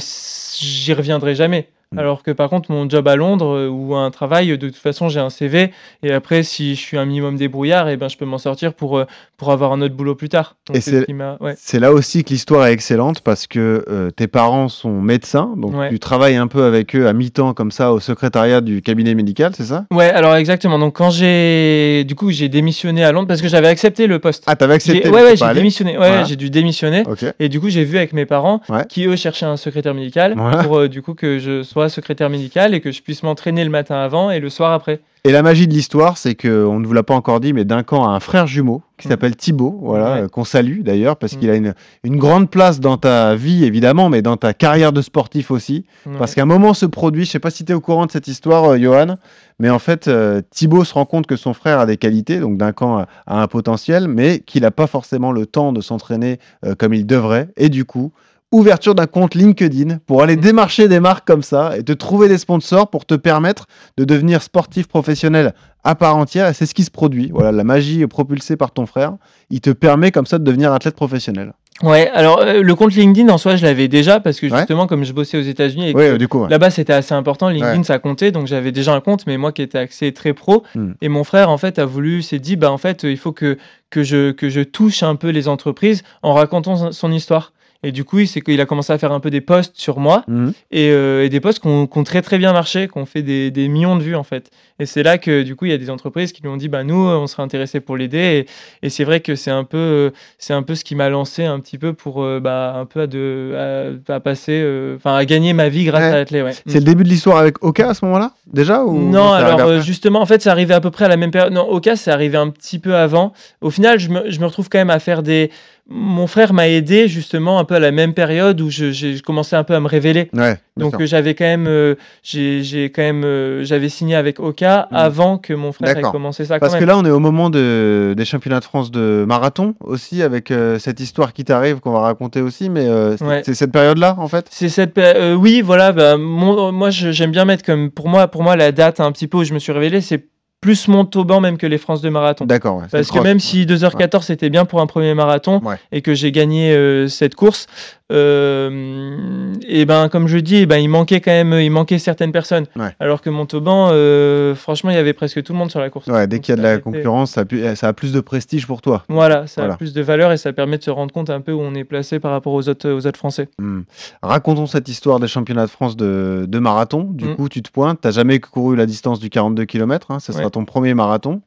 j'y reviendrai jamais. Mm. Alors que par contre, mon job à Londres euh, ou un travail, de toute façon, j'ai un CV. Et après, si je suis un minimum débrouillard, et ben, je peux m'en sortir pour, euh, pour avoir un autre boulot plus tard. Donc, Et c'est ce ouais. Là aussi que l'histoire est excellente parce que euh, tes parents sont médecins, donc Ouais. tu travailles un peu avec eux à mi-temps comme ça au secrétariat du cabinet médical, c'est ça? Ouais, alors exactement. Donc quand j'ai, du coup, j'ai démissionné à Londres parce que j'avais accepté le poste. Ah, t'avais accepté ouais, ouais, j'ai démissionné. Ouais, Voilà. j'ai dû démissionner. Et du coup, j'ai vu avec mes parents Ouais. qui eux cherchaient un secrétaire médical Voilà. pour euh, du coup que je sois secrétaire médical et que je puisse m'entraîner le matin avant et le soir après. Et la magie de l'histoire, c'est que on ne vous l'a pas encore dit, mais Duncan a un frère jumeau qui Mm. s'appelle Thibaut, voilà, Ouais. euh, qu'on salue d'ailleurs parce Mm. qu'il a une, une grande place dans ta vie évidemment, mais dans ta carrière de sportif aussi. Ouais. Parce qu'un moment se produit, je sais pas si tu es au courant de cette histoire, euh, Johan, mais en fait, euh, Thibaut se rend compte que son frère a des qualités, donc Duncan a, a un potentiel, mais qu'il n'a pas forcément le temps de s'entraîner euh, comme il devrait. Et du coup, ouverture d'un compte LinkedIn pour aller démarcher des marques comme ça et te trouver des sponsors pour te permettre de devenir sportif professionnel à part entière. Et c'est ce qui se produit. Voilà, la magie propulsée par ton frère. Il te permet comme ça de devenir athlète professionnel. Ouais, alors euh, le compte LinkedIn en soi, je l'avais déjà parce que Ouais. justement, comme je bossais aux États-Unis et Oui, que du coup. ouais. Là-bas, c'était assez important. LinkedIn, ça comptait. Donc, j'avais déjà un compte, mais moi qui étais axé très pro. Hmm. Et mon frère, en fait, a voulu, s'est dit, bah, en fait, il faut que, que, je, que je touche un peu les entreprises en racontant son histoire. Et du coup, il, c'est qu'il a commencé à faire un peu des posts sur moi Mhm. et, euh, et des posts qui ont, très très bien marché, qui ont fait des, des millions de vues en fait. Et c'est là que du coup, il y a des entreprises qui lui ont dit, bah nous, on serait intéressés pour l'aider. Et, et c'est vrai que c'est un peu, c'est un peu ce qui m'a lancé un petit peu pour, euh, bah, un peu à, de, à, à passer, euh, enfin, à gagner ma vie grâce Ouais. à l'athlète. Ouais. C'est le début de l'histoire avec Oka à ce moment-là Déjà ou Non, alors justement, en fait, c'est arrivé à peu près à la même période. Non, cas, c'est arrivé un petit peu avant. Au final, je me, je me retrouve quand même à faire des. Mon frère m'a aidé justement un peu à la même période où je- j'ai commencé un peu à me révéler. Ouais, Donc euh, j'avais quand même, euh, j'ai quand même, euh, j'avais signé avec Oka Mhm. avant que mon frère ait commencé ça. Parce quand que là, on est au moment de, des championnats de France de marathon aussi, avec cette histoire qui t'arrive qu'on va raconter aussi, mais c'est Ouais. cette période-là, en fait? C'est cette, oui, voilà. Bah, mon- moi, j'aime bien mettre comme pour moi, pour moi, la date un petit peu où je me suis révélé, c'est plus Montauban même que les France de marathon. D'accord. ouais, Parce que cross. même si 2h14 c'était bien pour un premier marathon Ouais. et que j'ai gagné euh, cette course, Euh, et ben, comme je dis, ben, il manquait quand même, il manquait certaines personnes. Ouais. Alors que Montauban, euh, franchement, il y avait presque tout le monde sur la course. Ouais, dès qu'il y a de ça la été- concurrence, ça a, pu- ça a plus de prestige pour toi. Voilà, ça Voilà. a plus de valeur et ça permet de se rendre compte un peu où on est placé par rapport aux autres, aux autres Français. Hmm. Racontons cette histoire des championnats de France de, de marathon. Du Mm. coup, tu te pointes, tu n'as jamais couru la distance du 42 km, hein, ce sera Ouais. ton premier marathon.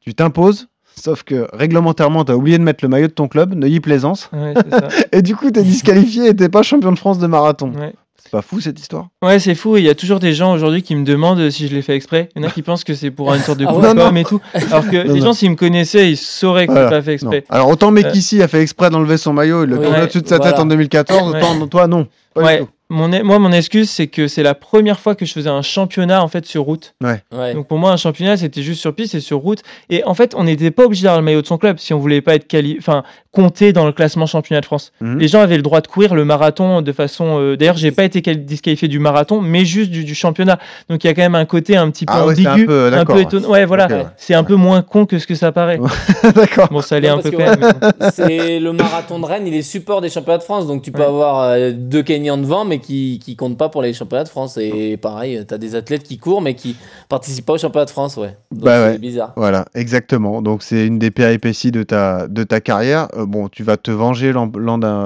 Tu t'imposes, sauf que réglementairement, tu as oublié de mettre le maillot de ton club, Ouais, c'est ça. et du coup, tu es disqualifié et tu pas champion de France de marathon. Ouais. C'est pas fou cette histoire? Ouais, c'est fou. Il y a toujours des gens aujourd'hui qui me demandent si je l'ai fait exprès. Il y en a qui pensent que c'est pour une sorte de Ah coup de et tout. Alors que Non, les non. gens, s'ils me connaissaient, ils sauraient que Voilà. pas fait Non. exprès. Alors, autant Euh. Mekissi a fait exprès d'enlever son maillot, il le Ouais, au-dessus de sa tête en 2014, autant toi, non. Pas du Ouais. tout. Mon, moi, mon excuse, c'est que c'est la première fois que je faisais un championnat en fait sur route. Ouais. Donc pour moi, un championnat, c'était juste sur piste et sur route. Et en fait, on n'était pas obligé d'avoir le maillot de son club si on voulait pas être quali... enfin, compté dans le classement championnat de France. Mhm. Les gens avaient le droit de courir le marathon de façon. euh, D'ailleurs, j'ai pas été quali- disqualifié du marathon, mais juste du, du championnat. Donc il y a quand même un côté un petit peu Ah ouais, c'est un ambigu, peu- étonnant. Ouais, voilà. C'est un peu moins con que ce que ça paraît. D'accord. Bon, ça l'est Non, un peu que, quand même. C'est le marathon de Rennes, il est support des championnats de France, donc tu peux Ouais. avoir euh, deux Kenyans devant, mais qui qui comptent pas pour les championnats de France. Et pareil, tu as des athlètes qui courent, mais qui participent pas aux championnats de France, ouais. Donc Bah c'est ouais. bizarre. Voilà, exactement. Donc c'est une des péripéties de ta, de ta carrière. Euh, bon, tu vas te venger l'an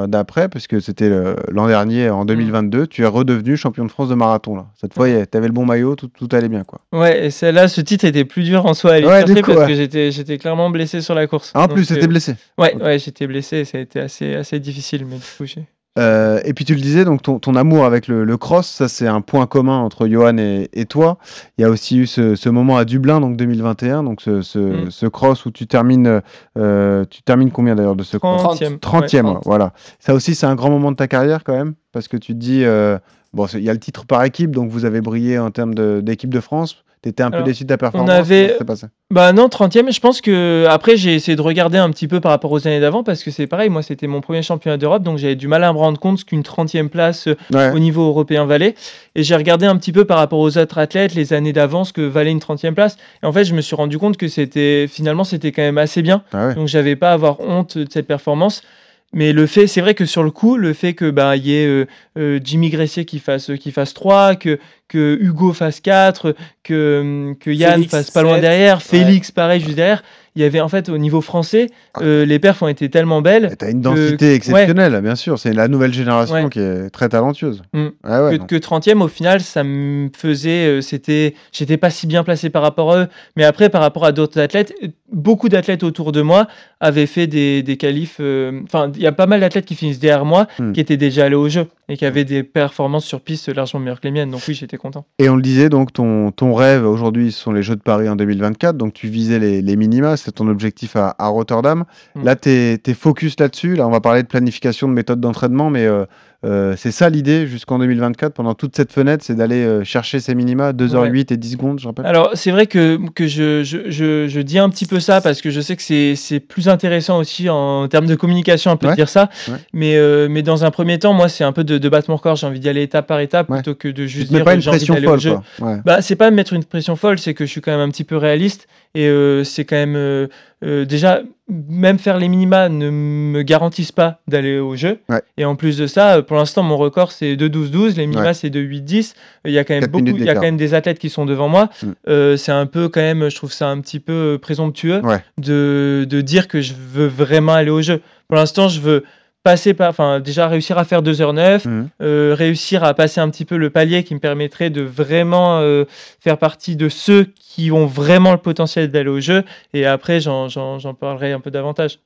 d'après, parce que c'était l'an dernier, Mm. en 2022. Tu es redevenu champion de France de marathon. Là. Cette fois, tu avais le bon maillot, tout, tout allait bien. Quoi. Ouais, et celle-là, ce titre était plus dur en soi à aller Ouais, chercher du coup, parce ouais. que j'étais, j'étais clairement blessé sur la course. Ah, en plus, c'était euh, blessé. Ouais, ouais, j'étais blessé ça a été assez, assez difficile. Mais du coup, j'ai- Euh, et puis tu le disais, donc ton, ton amour avec le, le cross, ça c'est un point commun entre Johan et, et toi. Il y a aussi eu ce, ce moment à Dublin, donc 2021, donc ce, ce, Mm. ce cross où tu termines, euh, tu termines combien d'ailleurs de ce cross 30e. 30e, Ouais, ouais, voilà. Ça aussi, c'est un grand moment de ta carrière quand même, parce que tu te dis, euh, bon, c'est- il y a le titre par équipe, donc vous avez brillé en termes de- d'équipe de, France. Tu étais un peu déçu de ta performance. avait- s'est passé? Bah non, 30e, je pense que après j'ai essayé de regarder un petit peu par rapport aux années d'avant parce que c'est pareil, moi c'était mon premier championnat d'Europe donc j'avais du mal à me rendre compte qu'une 30e place euh, Ouais. au niveau européen valait et j'ai regardé un petit peu par rapport aux autres athlètes les années d'avant ce que valait une 30e place et en fait je me suis rendu compte que c'était finalement c'était quand même assez bien Ah ouais. donc j'avais pas à avoir honte de cette performance. Mais le fait, c'est vrai que sur le coup, le fait que bah il y ait euh, euh, Jimmy Gressier qui fasse qui fasse 3, que que Hugo fasse 4, que hum, que Yann Félix, fasse pas loin derrière, Félix pareil juste derrière. Il y avait en fait au niveau français, euh, les perfs ont été tellement belles Tu as une densité exceptionnelle, bien sûr. C'est la nouvelle génération Ouais. qui est très talentueuse. Mm. Ah ouais, que, que 30e au final ça me faisait euh, c'était j'étais pas si bien placé par rapport à eux mais après par rapport à d'autres athlètes beaucoup d'athlètes autour de moi avaient fait des, des qualifs euh, enfin il y a pas mal d'athlètes qui finissent derrière moi Hmm. qui étaient déjà allés au jeu et qui avaient des performances sur piste largement meilleures que les miennes donc oui j'étais content Et on le disait, donc ton, ton rêve aujourd'hui, ce sont les Jeux de Paris en 2024. Donc tu visais les, les minima, c'est ton objectif à, à Rotterdam. Mm. Là, tu es, focus là-dessus. Là, on va parler de planification, de méthode d'entraînement, mais euh, euh, c'est ça l'idée jusqu'en 2024, pendant toute cette fenêtre, c'est d'aller euh, chercher ces minima, 2h08 et 10 secondes, je rappelle. Alors, c'est vrai que, que je, je, je, je dis un petit peu ça parce que je sais que c'est plus intéressant aussi en termes de communication, un peu Ouais. de dire ça. Ouais. Mais, euh, mais dans un premier temps, moi, c'est un peu de, de battre mon corps. J'ai envie d'y aller étape par étape plutôt que de juste dire pas une pression folle, quoi. Bah, c'est pas mettre une pression folle, c'est que je suis quand même un petit peu réaliste et c'est quand même euh, déjà même faire les minima ne me garantissent pas d'aller au jeu. Ouais. Et en plus de ça, pour l'instant mon record c'est de 12-12, les minima Ouais. c'est de 8-10. Il y a quand même beaucoup, il y a quand même des athlètes qui sont devant moi. Mm. Euh, c'est un peu quand même, je trouve ça un petit peu présomptueux Ouais. de, de dire que je veux vraiment aller au jeu. Pour l'instant, je veux passer par, enfin déjà réussir à faire 2h09, Mhm. euh, réussir à passer un petit peu le palier qui me permettrait de vraiment euh, faire partie de ceux qui ont vraiment le potentiel d'aller au jeu. Et après, j'en parlerai un peu davantage.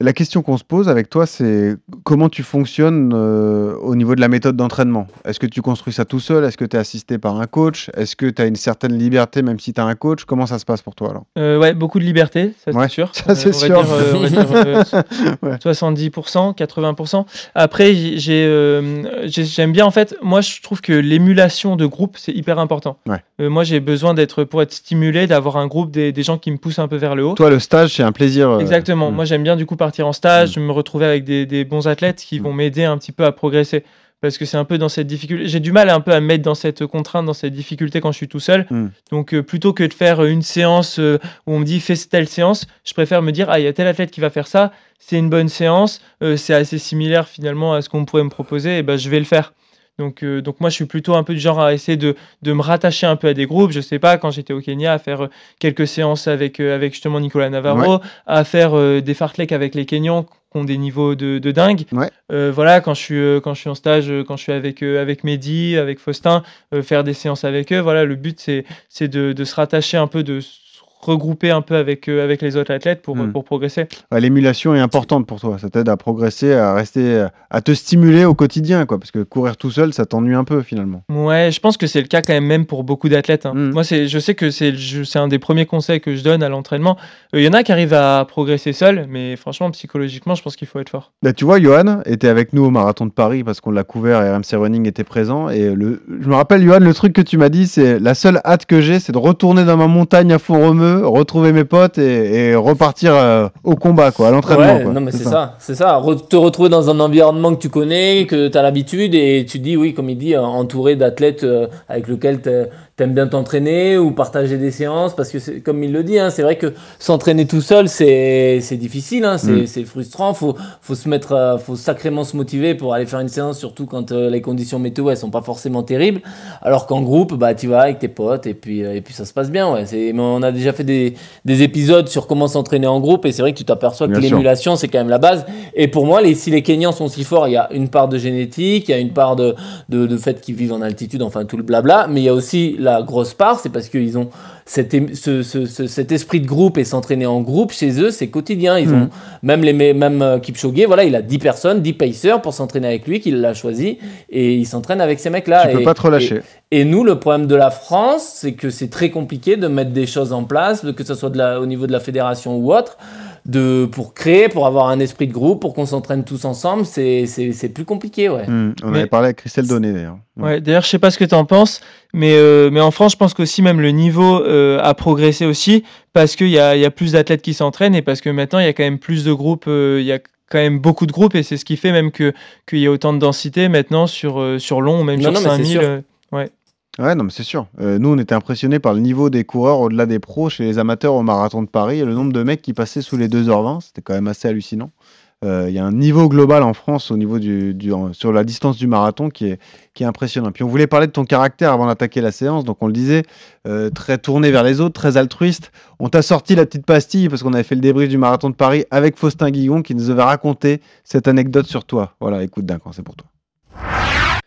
La question qu'on se pose avec toi, c'est comment tu fonctionnes euh, au niveau de la méthode d'entraînement? Est-ce que tu construis ça tout seul? Est-ce que tu es assisté par un coach? Est-ce que tu as une certaine liberté même si tu as un coach? Comment ça se passe pour toi alors? Euh, ouais, beaucoup de liberté, ça Ouais, c'est sûr. ça, c'est sûr. dire, euh, on va dire, Ouais. 70%, 80%. Après, j'ai- j'ai, j'ai- j'aime bien en fait. Moi, je trouve que l'émulation de groupe c'est hyper important. Ouais. Moi, j'ai besoin d'être pour être stimulé, d'avoir un groupe des, des gens qui me poussent un peu vers le haut. Toi, le stage, c'est un plaisir. Exactement. mm. Moi, j'aime bien du coup partir en stage, Mm. me retrouver avec des, des bons athlètes qui Mm. vont m'aider un petit peu à progresser. parce que c'est un peu dans cette difficulté. J'ai du mal un peu à me mettre dans cette contrainte, dans cette difficulté quand je suis tout seul. Mm. Donc, euh, plutôt que de faire une séance euh, où on me dit fais telle séance, je préfère me dire ah, il y a tel athlète qui va faire ça, c'est une bonne séance, euh, c'est assez similaire finalement à ce qu'on pourrait me proposer, et ben je vais le faire. Donc, euh, donc moi, je suis plutôt un peu du genre à essayer de, de me rattacher un peu à des groupes. Je sais pas, quand j'étais au Kenya, à faire euh, quelques séances avec, euh, avec justement Nicolas Navarro, à faire euh, des fartleks avec les Kenyans qui ont des niveaux de, de dingue. Ouais. Voilà, quand je suis quand je suis en stage, quand je suis avec avec Mehdi, avec Faustin, faire des séances avec eux. Voilà, le but c'est c'est de, de se rattacher un peu, de regrouper un peu avec euh, avec les autres athlètes pour Mm. pour progresser. Ouais, L'émulation est importante pour toi. Ça t'aide à progresser, à rester, à te stimuler au quotidien, quoi. Parce que courir tout seul, ça t'ennuie un peu finalement. Ouais, je pense que c'est le cas quand même même pour beaucoup d'athlètes. hein. Mm. Moi, je sais que c'est, un des premiers conseils que je donne à l'entraînement. Il y en a qui arrivent à progresser seuls, mais franchement, psychologiquement, je pense qu'il faut être fort. Bah, tu vois, Johan était avec nous au marathon de Paris parce qu'on l'a couvert et RMC Running était présent. Et le... je me rappelle, Johan, le truc que tu m'as dit, c'est la seule hâte que j'ai, c'est de retourner dans ma montagne à Font-Romeu, retrouver mes potes et, et repartir euh, au combat, quoi, à l'entraînement. Ouais, quoi. non, mais c'est ça, c'est ça. Re- te retrouver dans un environnement que tu connais, que tu as l'habitude, et tu dis, oui, comme il dit, euh, entouré d'athlètes euh, avec lesquels tu aimes bien t'entraîner ou partager des séances, parce que c'est- comme il le dit, hein, c'est vrai que s'entraîner tout seul, c'est difficile, hein, c'est Mm. c'est frustrant, faut, faut se mettre, euh, faut sacrément se motiver pour aller faire une séance, surtout quand euh, les conditions météo, elles sont pas forcément terribles, alors qu'en groupe, bah, tu vas avec tes potes, et puis, euh, et puis ça se passe bien, ouais. C'est- on a déjà fait des, des épisodes sur comment s'entraîner en groupe, et c'est vrai que tu t'aperçois que l'émulation, c'est quand même la base. Et pour moi, les, si les Kenyans sont si forts, il y a une part de génétique, il y a une part de, de, de fait qu'ils vivent en altitude, enfin tout le blabla, mais il y a aussi la grosse part, c'est parce qu'ils ont cet, é- ce, ce- ce- cet esprit de groupe et s'entraîner en groupe chez eux, c'est quotidien. Ils ont même les même euh, Kipchoge, voilà, il a 10 personnes, 10 pacers pour s'entraîner avec lui, qu'il l'a choisi, et il s'entraîne avec ces mecs-là. Tu peux Et- pas te relâcher. et, et nous, le problème de la France, c'est que c'est très compliqué de mettre des choses en place, que ce soit de la, au niveau de la fédération ou autre, de, pour créer, pour avoir un esprit de groupe, pour qu'on s'entraîne tous ensemble, c'est c'est- c'est plus compliqué, ouais. Hmm, On Mais- avait parlé avec Christelle Donné d'ailleurs. Ouais, d'ailleurs, je sais pas ce que tu en penses, mais, euh, mais en France, je pense qu'aussi même le niveau euh, a progressé aussi parce qu'il y a, il y a plus d'athlètes qui s'entraînent et parce que maintenant, il y a quand même plus de groupes, euh, il y a quand même beaucoup de groupes et c'est ce qui fait même que qu'il y a autant de densité maintenant sur, sur long ou même Non, sur non, mais c'est 5000. sûr. Ouais, non, mais c'est sûr. Euh, nous, on était impressionnés par le niveau des coureurs au-delà des pros chez les amateurs au marathon de Paris et le nombre de mecs qui passaient sous les 2h20. C'était quand même assez hallucinant. Euh, Il y a un niveau global en France du, sur la distance du marathon qui est, impressionnant. Puis on voulait parler de ton caractère avant d'attaquer la séance. Donc on le disait, euh, très tourné vers les autres, très altruiste. On t'a sorti la petite pastille parce qu'on avait fait le débrief du marathon de Paris avec Faustin Guigon qui nous avait raconté cette anecdote sur toi. Voilà, écoute d'un c'est pour toi.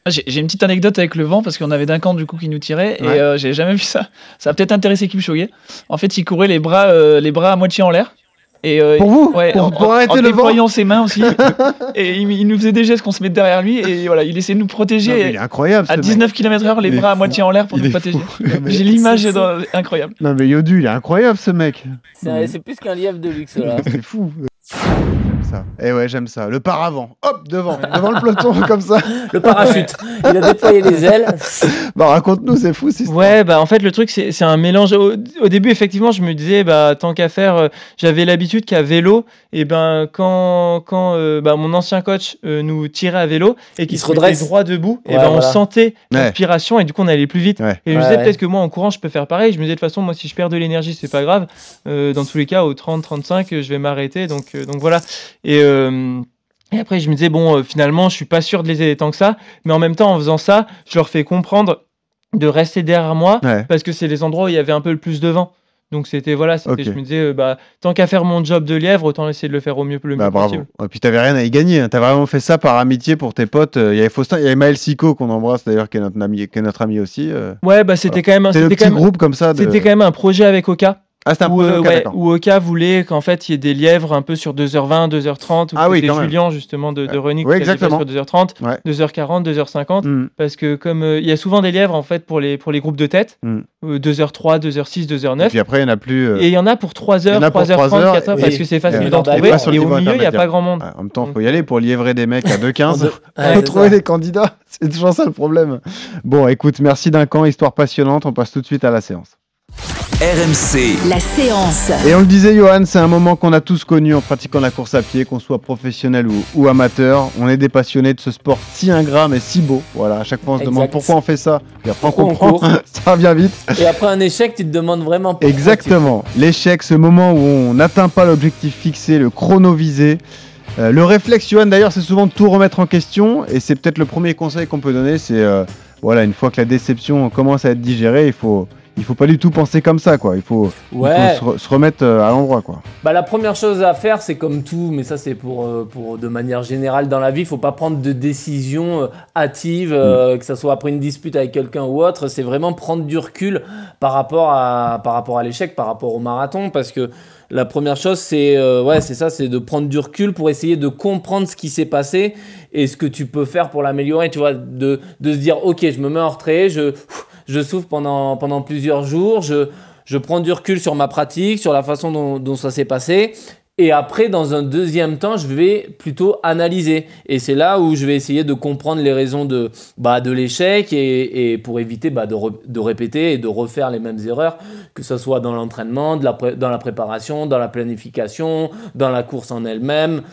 Ah, J'ai une petite anecdote avec le vent parce qu'on avait d'un camp du coup qui nous tirait Ouais. et euh, j'ai jamais vu ça. Ça a peut-être intéressé Kipchoge. En fait, il courait les bras, euh, les bras à moitié en l'air. Et, euh, Pour vous ouais, Pour, en, pour en- arrêter en le vent déployant ses mains aussi. et il, il nous faisait des gestes qu'on se mette derrière lui et voilà, il essayait de nous Non, protéger il est incroyable. à ce mec. 19 km/h, les Il bras à moitié en l'air pour Il nous protéger. Non, J'ai l'image dans- incroyable. Non mais Yodu, il est incroyable ce mec. C'est plus qu'un lièvre de luxe, là. C'est fou. Ça. Eh ouais, j'aime ça. Le paravent. Hop, devant. devant le peloton, comme ça. Le parachute, il a déployé les ailes. Bah, raconte-nous, c'est fou, c'est Ouais, bah en fait le truc c'est c'est un mélange. Au, au début effectivement je me disais bah tant qu'à faire, euh, j'avais l'habitude qu'à vélo et ben quand quand euh, bah, mon ancien coach euh, nous tirait à vélo et qu'il se redresse. droit debout et ben on voilà. sentait Ouais. l'inspiration et du coup on allait plus vite. Ouais. Et je me disais ouais. peut-être que moi en courant je peux faire pareil. Je me disais de toute façon moi si je perds de l'énergie c'est pas grave. Euh, dans tous les cas au 30-35 je vais m'arrêter donc euh, donc voilà et euh, et après, je me disais, bon, euh, finalement, je suis pas sûr de les aider tant que ça. Mais en même temps, en faisant ça, je leur fais comprendre de rester derrière moi Ouais. parce que c'est les endroits où il y avait un peu le plus de vent. Donc c'était voilà, c'était, je me disais euh, bah tant qu'à faire mon job de lièvre, autant essayer de le faire au mieux le Bah mieux bravo. possible. Et puis t'avais rien à y gagner. Hein. T'as vraiment fait ça par amitié pour tes potes. Il y avait Faustin, il y avait Maël Sico qu'on embrasse d'ailleurs, qui est notre ami, qui est notre ami aussi. euh. Ouais, bah c'était quand même un, c'était petit quand même, groupe comme ça. De... c'était quand même un projet avec Oka Ah, un où, projet. euh, ouais, où Oka voulait qu'en fait il y ait des lièvres un peu sur 2h20, 2h30 ou Ah oui, c'était quand même. Julien justement de, de Running Ouais, qui exactement. sur 2h30, Ouais. 2h40, 2h50 Hmm. parce que comme euh, il y a souvent des lièvres en fait pour les pour les groupes de tête, Mm. euh, 2h03, 2h6, Et 2h9 puis après, il n'y en a plus. euh, Et il y en a pour 3 Il y en heures, a pour 3h30, 3 heures, 4 heures, et- parce que c'est et facile d'en trouver. Et au milieu, il n'y a pas grand monde. ouais, en même temps, il faut y aller pour liévrer des mecs à 2,15. Ouais, faut c'est trouver des candidats. C'est toujours ça le problème. Bon, écoute, merci d'un camp, histoire passionnante. On passe tout de suite à la séance. RMC. La séance. Et on le disait, Johan, c'est un moment qu'on a tous connu en pratiquant la course à pied, qu'on soit professionnel ou, ou amateur. On est des passionnés de ce sport si ingrat mais si beau. Voilà, à chaque fois on se Exact. demande pourquoi on fait ça. Et après on Pourquoi on comprend, court ça revient vite. Et après un échec, tu te demandes vraiment pourquoi Exactement. L'échec, ce moment où on n'atteint pas l'objectif fixé, le chrono visé. Euh, le réflexe, Johan, d'ailleurs, c'est souvent de tout remettre en question. Et c'est peut-être le premier conseil qu'on peut donner. C'est, euh, voilà, une fois que la déception commence à être digérée, il faut, il faut pas du tout penser comme ça, quoi. Il faut, il Ouais. faut se, re- se remettre euh, à l'endroit, quoi. Bah, la première chose à faire, c'est comme tout, mais ça c'est pour, euh, pour de manière générale dans la vie, il faut pas prendre de décision euh, hâtive, euh, que ce soit après une dispute avec quelqu'un ou autre. C'est vraiment prendre du recul par rapport à, par rapport à l'échec, par rapport au marathon, parce que la première chose, c'est euh, ouais, c'est ça, c'est de prendre du recul pour essayer de comprendre ce qui s'est passé et ce que tu peux faire pour l'améliorer. Tu vois, de, de se dire, ok, je me mets en retrait, je, je souffre pendant, pendant plusieurs jours, je, je prends du recul sur ma pratique, sur la façon dont, ça s'est passé. Et après, dans un deuxième temps, je vais plutôt analyser. Et c'est là où je vais essayer de comprendre les raisons de, bah, de l'échec et, et pour éviter bah, de, de répéter et de refaire les mêmes erreurs, que ce soit dans l'entraînement, dans la préparation, dans la planification, dans la course en elle-même.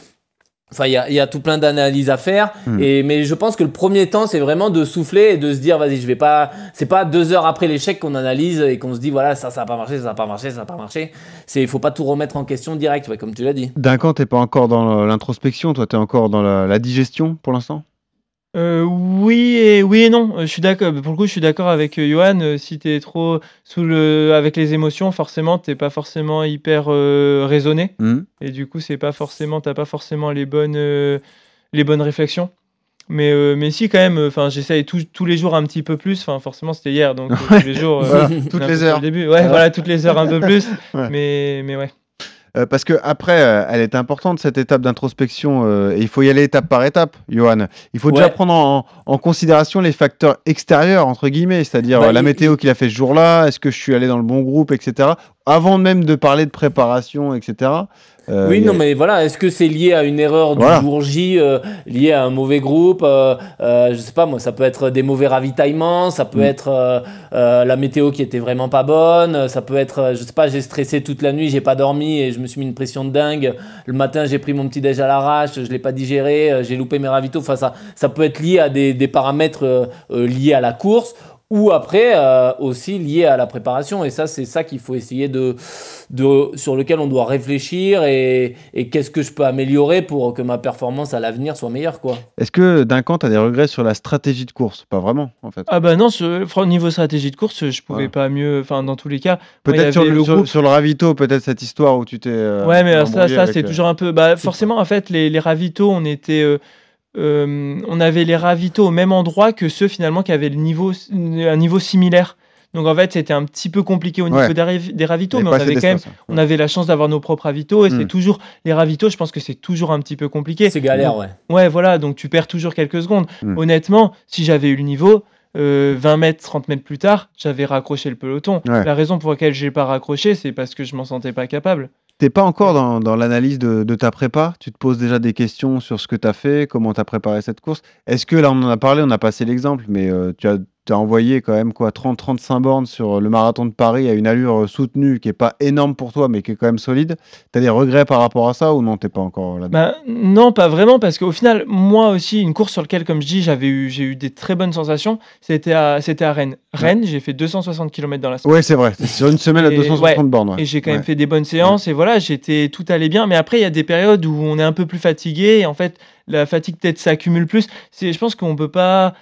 Enfin, il y a, il y a tout plein d'analyses à faire. Hmm. Et, mais je pense que le premier temps, c'est vraiment de souffler et de se dire, vas-y, je vais pas. C'est pas deux heures après l'échec qu'on analyse et qu'on se dit, voilà, ça, ça a pas marché, ça a pas marché, ça a pas marché. C'est, il faut pas tout remettre en question direct, ouais, comme tu l'as dit. Duncan, t'es pas encore dans l'introspection, toi, t'es encore dans la, la digestion pour l'instant? Euh, oui et oui et non. Euh, Je suis d'accord. Pour le coup, je suis d'accord avec euh, Johan. Euh, Si t'es trop sous le avec les émotions, forcément, t'es pas forcément hyper euh, raisonné. Hmm Et du coup, c'est pas forcément, t'as pas forcément les bonnes, euh, les bonnes réflexions. Mais, euh, mais si quand même. Enfin, j'essaye tous- tous les jours un petit peu plus. Enfin, forcément, c'était hier, donc euh, tous les jours. euh, Voilà, un toutes peu les sur heures. le début. Ouais, Ouais. voilà, toutes les heures un peu plus. Ouais. Mais, mais ouais. Euh, parce que après, euh, elle est importante cette étape d'introspection euh, et il faut y aller étape par étape, Johan. Il faut déjà prendre en, en considération les facteurs extérieurs entre guillemets, c'est-à-dire Bah, la il- météo qu'il a fait ce jour-là, est-ce que je suis allé dans le bon groupe, etc. Avant même de parler de préparation, etc. euh, oui, a- non, mais voilà, est-ce que c'est lié à une erreur du Voilà. jour J, euh, lié à un mauvais groupe euh, euh, Je sais pas, moi, ça peut être des mauvais ravitaillements, ça peut Mm. être la météo qui était vraiment pas bonne, ça peut être, je sais pas, j'ai stressé toute la nuit, j'ai pas dormi et je me suis mis une pression de dingue. Le matin, j'ai pris mon petit déj à l'arrache, je l'ai pas digéré, j'ai loupé mes ravitaux. Enfin, ça, ça peut être lié à des, des paramètres liés à la course ou après euh, aussi lié à la préparation. Et ça, c'est ça qu'il faut essayer de, de, sur lequel on doit réfléchir et, et qu'est-ce que je peux améliorer pour que ma performance à l'avenir soit meilleure, quoi. Est-ce que Duncan, tu as des regrets sur la stratégie de course? Pas vraiment, en fait. Ah bah non, sur- au niveau stratégie de course, je pouvais pas mieux. Enfin, dans tous les cas. Peut-être sur, le, le sur- groupe- sur le ravito, peut-être cette histoire où tu t'es. euh, Ouais, mais ça, c'est euh, toujours un peu. Bah, forcément, en fait, les, les ravitaux, on était. Euh, euh, on avait les ravitaux au même endroit que ceux finalement qui avaient le niveau, un niveau similaire. Donc en fait, c'était un petit peu compliqué au niveau Ouais. des, des ravitaux, mais on avait quand même, on avait la chance d'avoir nos propres ravitaux et c'est Mm. toujours les ravitaux. Je pense que c'est toujours un petit peu compliqué. C'est galère, ouais. Ouais, voilà, donc tu perds toujours quelques secondes. Mm. Honnêtement, si j'avais eu le niveau, euh, 20 mètres, 30 mètres plus tard, j'avais raccroché le peloton. Ouais. La raison pour laquelle j'ai pas raccroché, c'est parce que je m'en sentais pas capable. T'es pas encore dans, dans l'analyse de, de ta prépa? Tu te poses déjà des questions sur ce que tu as fait, comment tu as préparé cette course? Est-ce que là, on en a parlé, on a passé l'exemple, mais euh, tu as, tu as envoyé quand même quoi 30-35 bornes sur le marathon de Paris à une allure euh, soutenue qui est pas énorme pour toi, mais qui est quand même solide. Tu as des regrets par rapport à ça ou non T'es pas encore là Bah, non, pas vraiment, parce qu'au final, moi aussi, une course sur laquelle, comme je dis, j'avais eu, j'ai eu des très bonnes sensations, c'était à, c'était à Rennes. Rennes, j'ai fait 260 km dans la semaine. Ouais, c'est vrai. Sur une semaine à Et- 260 ouais. bornes. ouais. Et j'ai quand même fait des bonnes séances, et voilà, j'étais tout allait bien. Mais après, il y a des périodes où on est un peu plus fatigué, et en fait, la fatigue peut-être s'accumule plus. C'est, je pense qu'on peut pas.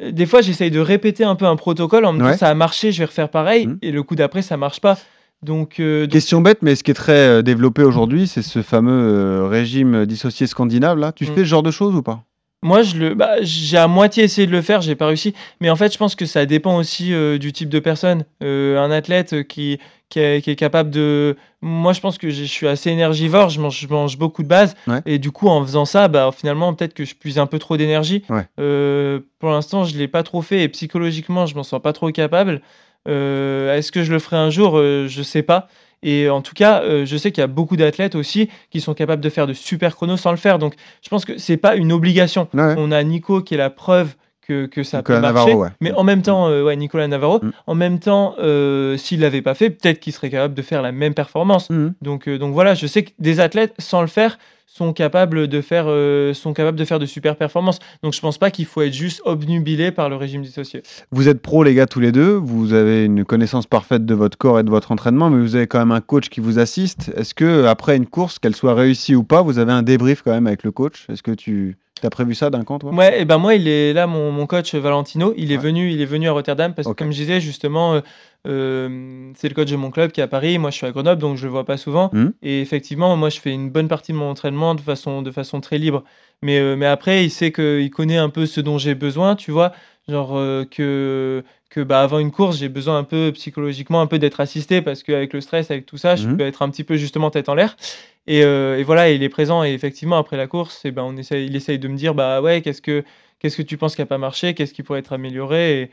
Des fois, j'essaye de répéter un peu un protocole en me disant Ouais. ça a marché, je vais refaire pareil, Mhm. et le coup d'après, ça marche pas. Donc, euh, donc- Question bête, mais ce qui est très euh, développé aujourd'hui, c'est ce fameux euh, régime dissocié scandinave. Là, tu Mm. fais ce genre de choses ou pas? Moi, je le, bah, j'ai à moitié essayé de le faire, j'ai pas réussi. Mais en fait, je pense que ça dépend aussi euh, du type de personne. Un athlète qui, qui, est, qui est capable de. Moi, je pense que je suis assez énergivore, je mange, je mange beaucoup de base. Ouais. Et du coup, en faisant ça, bah, finalement, peut-être que je puise un peu trop d'énergie. Ouais. Euh, pour l'instant, je l'ai pas trop fait et psychologiquement, je m'en sens pas trop capable. Euh, Est-ce que je le ferai un jour? Euh, Je sais pas. Et en tout cas, euh, je sais qu'il y a beaucoup d'athlètes aussi qui sont capables de faire de super chronos sans le faire. Donc, je pense que c'est pas une obligation. Ouais. On a Nico qui est la preuve que, que ça Nicolas peut marcher. Navarro, ouais. Mais en même temps, euh, ouais, Nicolas Navarro, Mm. en même temps, euh, s'il l'avait pas fait, peut-être qu'il serait capable de faire la même performance. Mhm. Donc, euh, donc voilà, je sais que des athlètes, sans le faire, sont capables de faire, euh, sont capables de faire de super performances. Donc je pense pas qu'il faut être juste obnubilé par le régime dissocié. Vous êtes pros, les gars, tous les deux. Vous avez une connaissance parfaite de votre corps et de votre entraînement, mais vous avez quand même un coach qui vous assiste. Est-ce que après une course, qu'elle soit réussie ou pas, vous avez un débrief quand même avec le coach? Est-ce que tu as prévu ça d'un camp, toi? Ouais, et ben moi, il est là, mon, mon coach Valentino, il est Ouais. venu, il est venu à Rotterdam parce que comme je disais justement, euh, euh, c'est le coach de mon club qui est à Paris, moi je suis à Grenoble, donc je le vois pas souvent. Mhm. Et effectivement, moi je fais une bonne partie de mon entraînement de façon, de façon très libre. Mais, euh, mais après, il sait qu'il connaît un peu ce dont j'ai besoin, tu vois, genre euh, que que bah, avant une course, j'ai besoin un peu psychologiquement un peu d'être assisté parce qu'avec le stress, avec tout ça, je Mhm. peux être un petit peu justement tête en l'air. Et, et voilà, il est présent. Et effectivement, après la course, et ben, on essaye, il essaye de me dire bah ouais, qu'est-ce que qu'est-ce que tu penses qui a pas marché, qu'est-ce qui pourrait être amélioré? Et,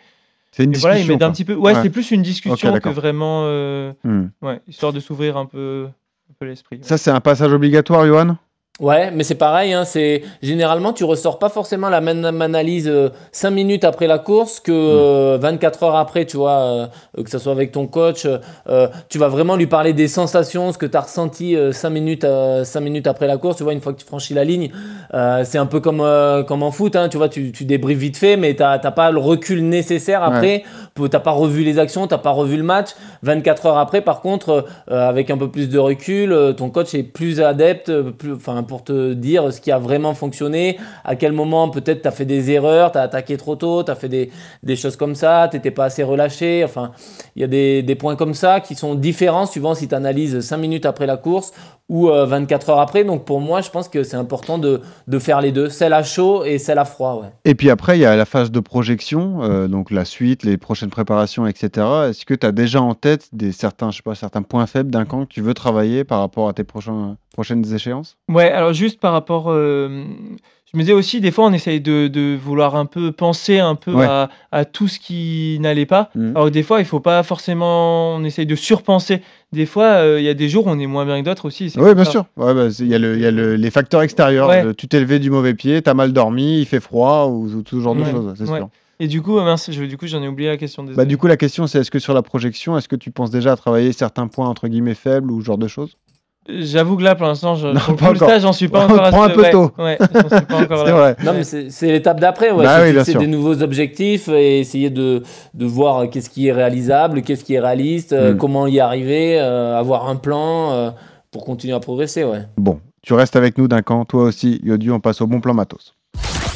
C'est une voilà, discussion. m'aide un quoi. petit peu. Ouais, Ouais. c'est plus une discussion que vraiment, euh, Hmm. ouais, histoire de s'ouvrir un peu, un peu l'esprit. ouais. Ça, c'est un passage obligatoire, Johan? Ouais, mais c'est pareil, hein, c'est généralement tu ressors pas forcément la même analyse 5 minutes après la course que euh, 24 heures après, tu vois, euh, que ce soit avec ton coach, euh, tu vas vraiment lui parler des sensations, ce que tu as ressenti 5 minutes euh, cinq minutes après la course, tu vois, une fois que tu franchis la ligne, euh, c'est un peu comme euh, comme en foot, hein, tu vois, tu, tu débriefes vite fait, mais t'as t'as pas le recul nécessaire après, Pour- t'as pas revu les actions, t'as pas revu le match. 24 heures après, par contre, euh, avec un peu plus de recul, euh, ton coach est plus adepte, euh, plus, enfin pour te dire ce qui a vraiment fonctionné, à quel moment peut-être tu as fait des erreurs, tu as attaqué trop tôt, tu as fait des, choses comme ça, tu n'étais pas assez relâché. Enfin, il y a des, des points comme ça qui sont différents suivant si tu analyses 5 minutes après la course ou euh, 24 heures après. Donc pour moi, je pense que c'est important de, de faire les deux, celle à chaud et celle à froid. Ouais. Et puis après, il y a la phase de projection, euh, donc la suite, les prochaines préparations, etc. Est-ce que tu as déjà en tête des certains, je sais pas, certains points faibles d'un camp que tu veux travailler par rapport à tes prochains, prochaines échéances? Ouais, alors juste par rapport. euh, je me disais aussi, des fois, on essaye de, de vouloir un peu penser un peu Ouais. à, à tout ce qui n'allait pas. Mhm. Alors, des fois, il faut pas forcément. On essaye de surpenser. Des fois, euh, il y a des jours où on est moins bien que d'autres aussi. Oui, bien ça. sûr. Ouais, bah, Il y a, le, il y a le- les facteurs extérieurs. Ouais. Le- tu t'es levé du mauvais pied, tu as mal dormi, il fait froid, ou, ou tout ce genre de choses, c'est Ouais. sûr. Et du coup, euh, mince, je- du coup, j'en ai oublié la question. Bah, du coup, la question, c'est est-ce que sur la projection, est-ce que tu penses déjà à travailler certains points entre guillemets faibles ou ce genre de choses? J'avoue que là, pour l'instant, je, Non, pas ça, j'en suis pas encore. à prend ce- un peu ouais, tôt. Ouais, j'en suis pas encore C'est là. vrai. Non, mais c'est c'est l'étape d'après, ouais. Bah c'est oui, sûr. des nouveaux objectifs et essayer de, de voir euh, qu'est-ce qui est réalisable, qu'est-ce qui est réaliste, euh, Mm. comment y arriver, euh, avoir un plan euh, pour continuer à progresser, ouais. Bon, tu restes avec nous d'un camp, toi aussi, Yodu, on passe au bon plan matos.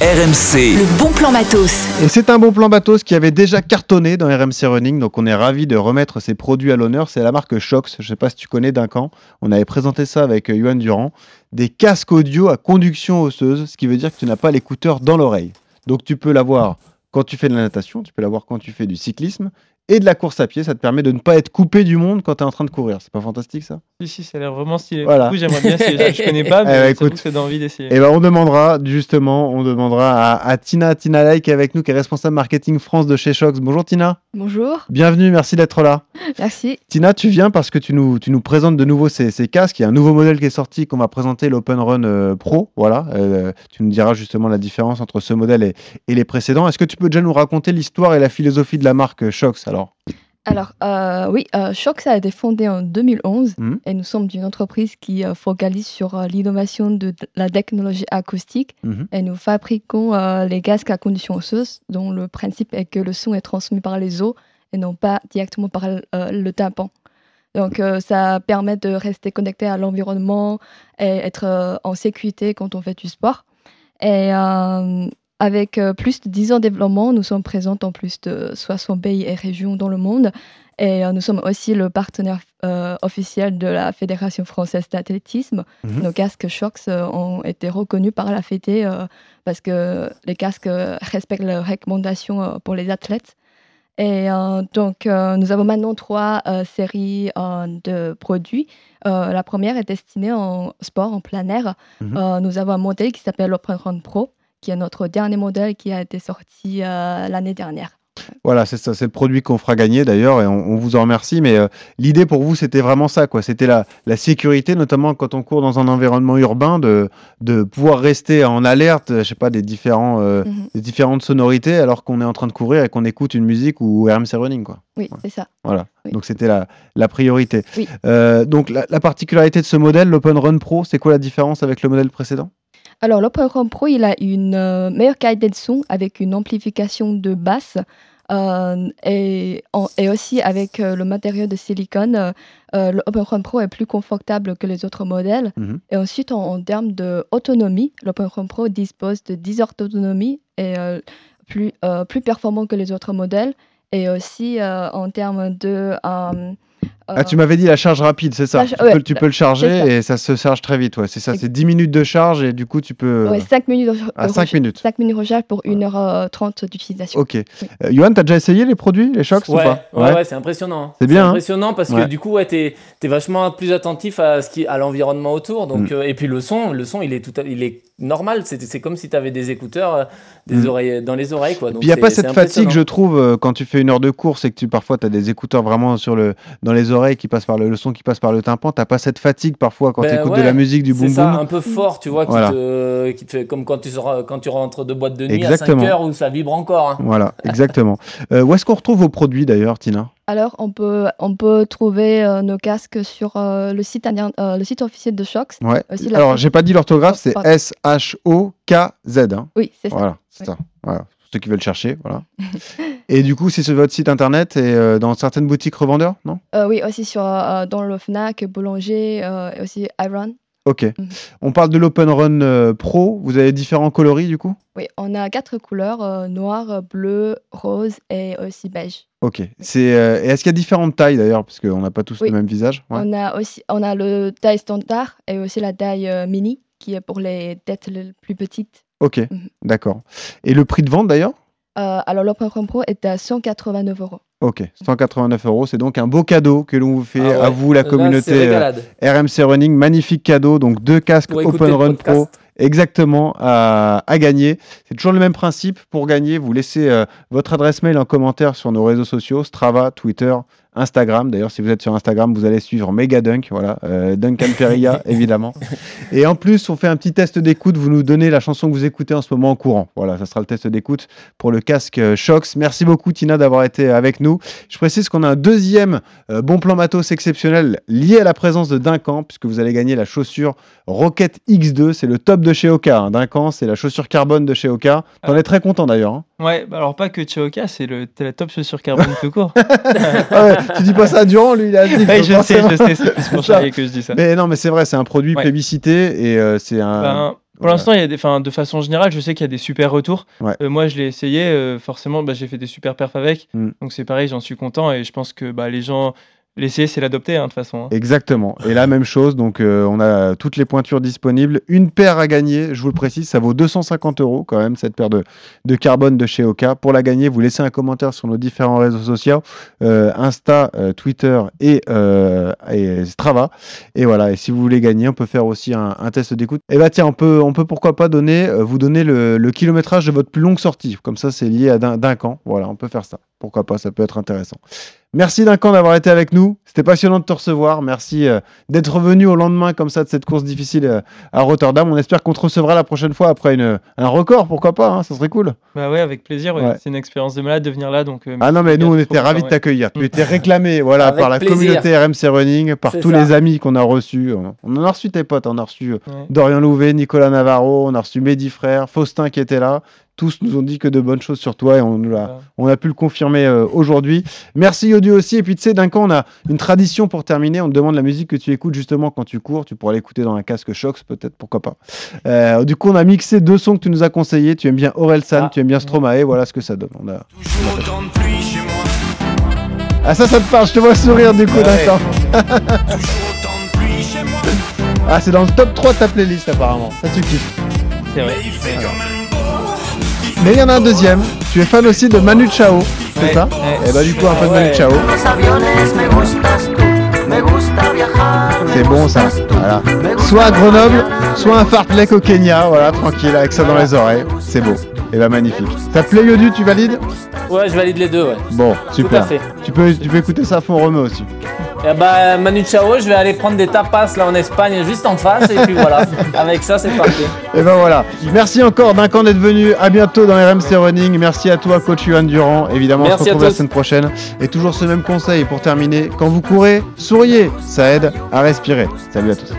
RMC, Le bon plan matos. Et c'est un bon plan matos qui avait déjà cartonné dans RMC Running, donc on est ravi de remettre ces produits à l'honneur. C'est la marque Shox, je sais pas si tu connais d'un camp. On avait présenté ça avec euh, Johan Durand. Des casques audio à conduction osseuse, ce qui veut dire que tu n'as pas l'écouteur dans l'oreille. Donc tu peux l'avoir quand tu fais de la natation, tu peux l'avoir quand tu fais du cyclisme et de la course à pied. Ça te permet de ne pas être coupé du monde quand tu es en train de courir. C'est pas fantastique ça? Si, si, ça a l'air vraiment stylé. Voilà. Du coup, j'aimerais bien essayer. Je connais pas, Eh mais bah, j'avoue écoute. c'est d'envie d'essayer. Et ben on demandera justement, on demandera à, à Tina Tina Lay qui est avec nous, qui est responsable marketing France de chez Shox. Bonjour Tina, Bonjour, bienvenue, merci d'être là. merci. Tina, tu viens parce que tu nous, tu nous présentes de nouveau ces, ces casques. Il y a un nouveau modèle qui est sorti qu'on va présenter, l'Open Run euh, Pro. Voilà, Euh, tu nous diras justement la différence entre ce modèle et, et les précédents. Est-ce que tu peux déjà nous raconter l'histoire et la philosophie de la marque Shox? Alors Alors, euh, oui, euh, Shox a été fondé en 2011 Mhm. et nous sommes une entreprise qui euh, focalise sur euh, l'innovation de la technologie acoustique Mhm. et nous fabriquons les casques à condition osseuse dont le principe est que le son est transmis par les os et non pas directement par le tympan. Donc, ça permet de rester connecté à l'environnement et être en sécurité quand on fait du sport. Et avec euh, plus de 10 ans de développement, nous sommes présents dans plus de 60 pays et régions dans le monde. Et euh, nous sommes aussi le partenaire euh, officiel de la Fédération française d'athlétisme. Mhm. Nos casques Shox ont été reconnus par la Fédé euh, parce que les casques respectent les recommandations pour les athlètes. Et euh, donc, euh, nous avons maintenant trois euh, séries de produits. La première est destinée en sport, en plein air. Mhm. Nous avons un modèle qui s'appelle l'Open Run Pro, qui est notre dernier modèle qui a été sorti euh, l'année dernière. Voilà, c'est le produit qu'on fera gagner d'ailleurs et on, on vous en remercie. Mais euh, l'idée pour vous, c'était vraiment ça, quoi. C'était la, la sécurité, notamment quand on court dans un environnement urbain, de, de pouvoir rester en alerte, je sais pas, des, différents, euh, Mhm. des différentes sonorités alors qu'on est en train de courir et qu'on écoute une musique ou RMC Running, quoi. Oui, c'est ça. Voilà. Oui. Donc c'était la, la priorité. Oui. Euh, donc la, la particularité de ce modèle, l'Open Run Pro, c'est quoi la différence avec le modèle précédent? Alors, l'Open Run Pro, il a une euh, meilleure qualité de son avec une amplification de basse euh, et, en- et aussi avec euh, le matériau de silicone. Run Pro est plus confortable que les autres modèles. Mhm. Et ensuite, en, en termes d'autonomie, l'Open Run Pro dispose de 10 heures d'autonomie et plus, plus performant que les autres modèles. Et aussi en termes de. Euh, Ah, tu m'avais dit la charge rapide, c'est ça. cha- tu, ouais, peux, tu peux le charger ça. et ça se charge très vite. Ouais. C'est ça, c'est 10 minutes de charge et du coup tu peux. Ouais, 5 minutes de, à de 5 recharge- minutes. 5 minutes de recharge pour 1h30 d'utilisation. Ok. Euh, Johan, t'as déjà essayé les produits, les shocks ou pas ouais, ouais, c'est impressionnant. hein. C'est bien, hein. impressionnant parce que du coup, ouais, t'es es vachement plus attentif à ce qui, à l'environnement autour. Donc, Mm. euh, et puis le son, le son, il est tout, à- il est normal. C'est c'est comme si t'avais des écouteurs, euh, des Mm. oreilles dans les oreilles, quoi. Donc, Puis il n'y a pas cette fatigue, je trouve, euh, quand tu fais une heure de course et que tu parfois tu as des écouteurs vraiment sur le, dans les oreilles qui passent par le, le son qui passe par le tympan. Tu pas cette fatigue parfois quand Ben tu écoutes de la musique du C'est boom ça, boom. un peu fort, tu vois, qui, Voilà. te, qui te fait comme quand tu, sors- quand tu rentres de boîte de nuit Exactement. à 5 heures où ça vibre encore. hein. Voilà, exactement. Euh, où est-ce qu'on retrouve vos produits d'ailleurs, Tina? Alors, on peut, on peut trouver euh, nos casques sur euh, le, site, euh, le site officiel de Shox. Ouais. Aussi Alors, j'ai pas dit l'orthographe, c'est. S-H-O-K-Z. hein. Oui, c'est ça. Voilà, c'est Oui. ça. Voilà, ceux qui veulent chercher. Voilà. et du coup, c'est sur votre site internet et euh, dans certaines boutiques revendeurs, non? Euh, oui, aussi sur, euh, dans le Fnac, Boulanger, et aussi Iron. Ok. Mhm. On parle de l'Open Run Pro. Vous avez différents coloris du coup? Oui, on a quatre couleurs, noir, bleu, rose et aussi beige. Ok. C'est, et est-ce qu'il y a différentes tailles d'ailleurs? Parce qu'on n'a pas tous Oui. le même visage. Ouais. On a aussi on a le taille standard et aussi la taille mini, qui est pour les têtes les plus petites. Ok, Mhm. d'accord. Et le prix de vente d'ailleurs? Euh, alors, l'Open Run Pro est à 189 euros. Ok, 189 euros. C'est donc un beau cadeau que l'on vous fait Ah ouais. à vous, la Là, communauté euh. RMC Running. Magnifique cadeau. Donc deux casques Pour Open le Run podcast. Pro. Exactement, à, à gagner. C'est toujours le même principe. Pour gagner, vous laissez euh, votre adresse mail en commentaire sur nos réseaux sociaux, Strava, Twitter, Instagram. D'ailleurs, si vous êtes sur Instagram, vous allez suivre Megadunk, voilà, euh, Duncan Perilla, évidemment. Et en plus, on fait un petit test d'écoute. Vous nous donnez la chanson que vous écoutez en ce moment en courant. Voilà, ça sera le test d'écoute pour le casque euh, Shox. Merci beaucoup, Tina, d'avoir été avec nous. Je précise qu'on a un deuxième euh, bon plan matos exceptionnel lié à la présence de Duncan, puisque vous allez gagner la chaussure Rocket X2. C'est le top de chez Oka. Hein. Duncan, c'est la chaussure carbone de chez Oka. T'en Ah. es très content d'ailleurs. hein. Ouais, bah alors pas que c'est le, c'est la top chaussure carbone tout court. Ah ouais, tu dis pas ça à Durand, lui, il a dit. Ouais, je sais, je sais, c'est plus pour Ça. que je dis ça. Mais non, mais c'est vrai, c'est un produit Ouais. plébiscité et euh, c'est un. Ben, pour voilà. l'instant, il y a des, enfin, de façon générale, je sais qu'il y a des super retours. Ouais. Euh, moi, je l'ai essayé, euh, forcément, bah, j'ai fait des super perfs avec. Mm. Donc c'est pareil, j'en suis content et je pense que bah, les gens, l'essayer, c'est l'adopter, hein, de toute façon. hein. Exactement. Et la même chose, donc euh, on a toutes les pointures disponibles. Une paire à gagner, je vous le précise, ça vaut 250 euros quand même, cette paire de, carbone de chez Oka. Pour la gagner, vous laissez un commentaire sur nos différents réseaux sociaux, euh, Insta, euh, Twitter et, et Strava. Et voilà, et si vous voulez gagner, on peut faire aussi un, test d'écoute. Et bah tiens, on peut, on peut pourquoi pas donner, vous donner le, le kilométrage de votre plus longue sortie. Comme ça, c'est lié à d'un camp. Voilà, on peut faire ça. Pourquoi pas, ça peut être intéressant. Merci Duncan d'avoir été avec nous. C'était passionnant de te recevoir. Merci euh, d'être revenu au lendemain comme ça de cette course difficile euh, à Rotterdam. On espère qu'on te recevra la prochaine fois après une, un record. Pourquoi pas hein, Ça serait cool. Bah ouais, avec plaisir. ouais. Ouais. C'est une expérience de malade de venir là. Donc, euh, Ah non, mais nous, on était ravis de ouais. t'accueillir. Tu Mm. étais réclamé voilà, Avec par la plaisir. communauté RMC Running, par tous ça. les amis qu'on a reçus. On en a reçu tes potes. On a reçu Ouais. Dorian Louvet, Nicolas Navarro, on a reçu Mehdi Frère, Faustin qui était là. Tous nous ont dit que de bonnes choses sur toi et on, nous on a pu le confirmer euh, aujourd'hui. Merci Yodu aussi. Et puis tu sais, d'un on a une tradition pour terminer. On te demande la musique que tu écoutes justement quand tu cours. Tu pourras l'écouter dans un casque Shox, peut-être, pourquoi pas. Euh, du coup, on a mixé deux sons que tu nous as conseillés. Tu aimes bien Orelsan, Ah. tu aimes bien Stromae. Voilà ce que ça donne. On a... Ah ça, ça te parle. Je te vois sourire du coup Ouais. d'un camp. Ah, c'est dans le top 3 de ta playlist apparemment. Ça tu kiffes. C'est vrai. Mais il y en a un deuxième. Tu es fan aussi de Manu Chao, c'est Ouais. ça Ouais. Et bah du coup un peu de. Manu Chao. C'est bon ça. Voilà. Soit à Grenoble, soit un fartlek au Kenya. Voilà, tranquille avec ça dans les oreilles. C'est beau. Et bah magnifique. Ça te plaît Yodu, tu valides Ouais, je valide les deux, ouais. Bon, super. Tout à fait. Tu peux, tu peux écouter ça à fond Romeo aussi. Et bah, Manu Chao, je vais aller prendre des tapas là en Espagne, juste en face, et puis voilà. Avec ça, c'est parti. Et ben voilà. Merci encore d'un camp d'être venu. À bientôt dans RMC Running. Merci à toi, coach Johan Durand. Évidemment, Merci on se retrouve la semaine prochaine. Et toujours ce même conseil pour terminer. Quand vous courez, souriez. Ça aide à respirer. Salut à tous.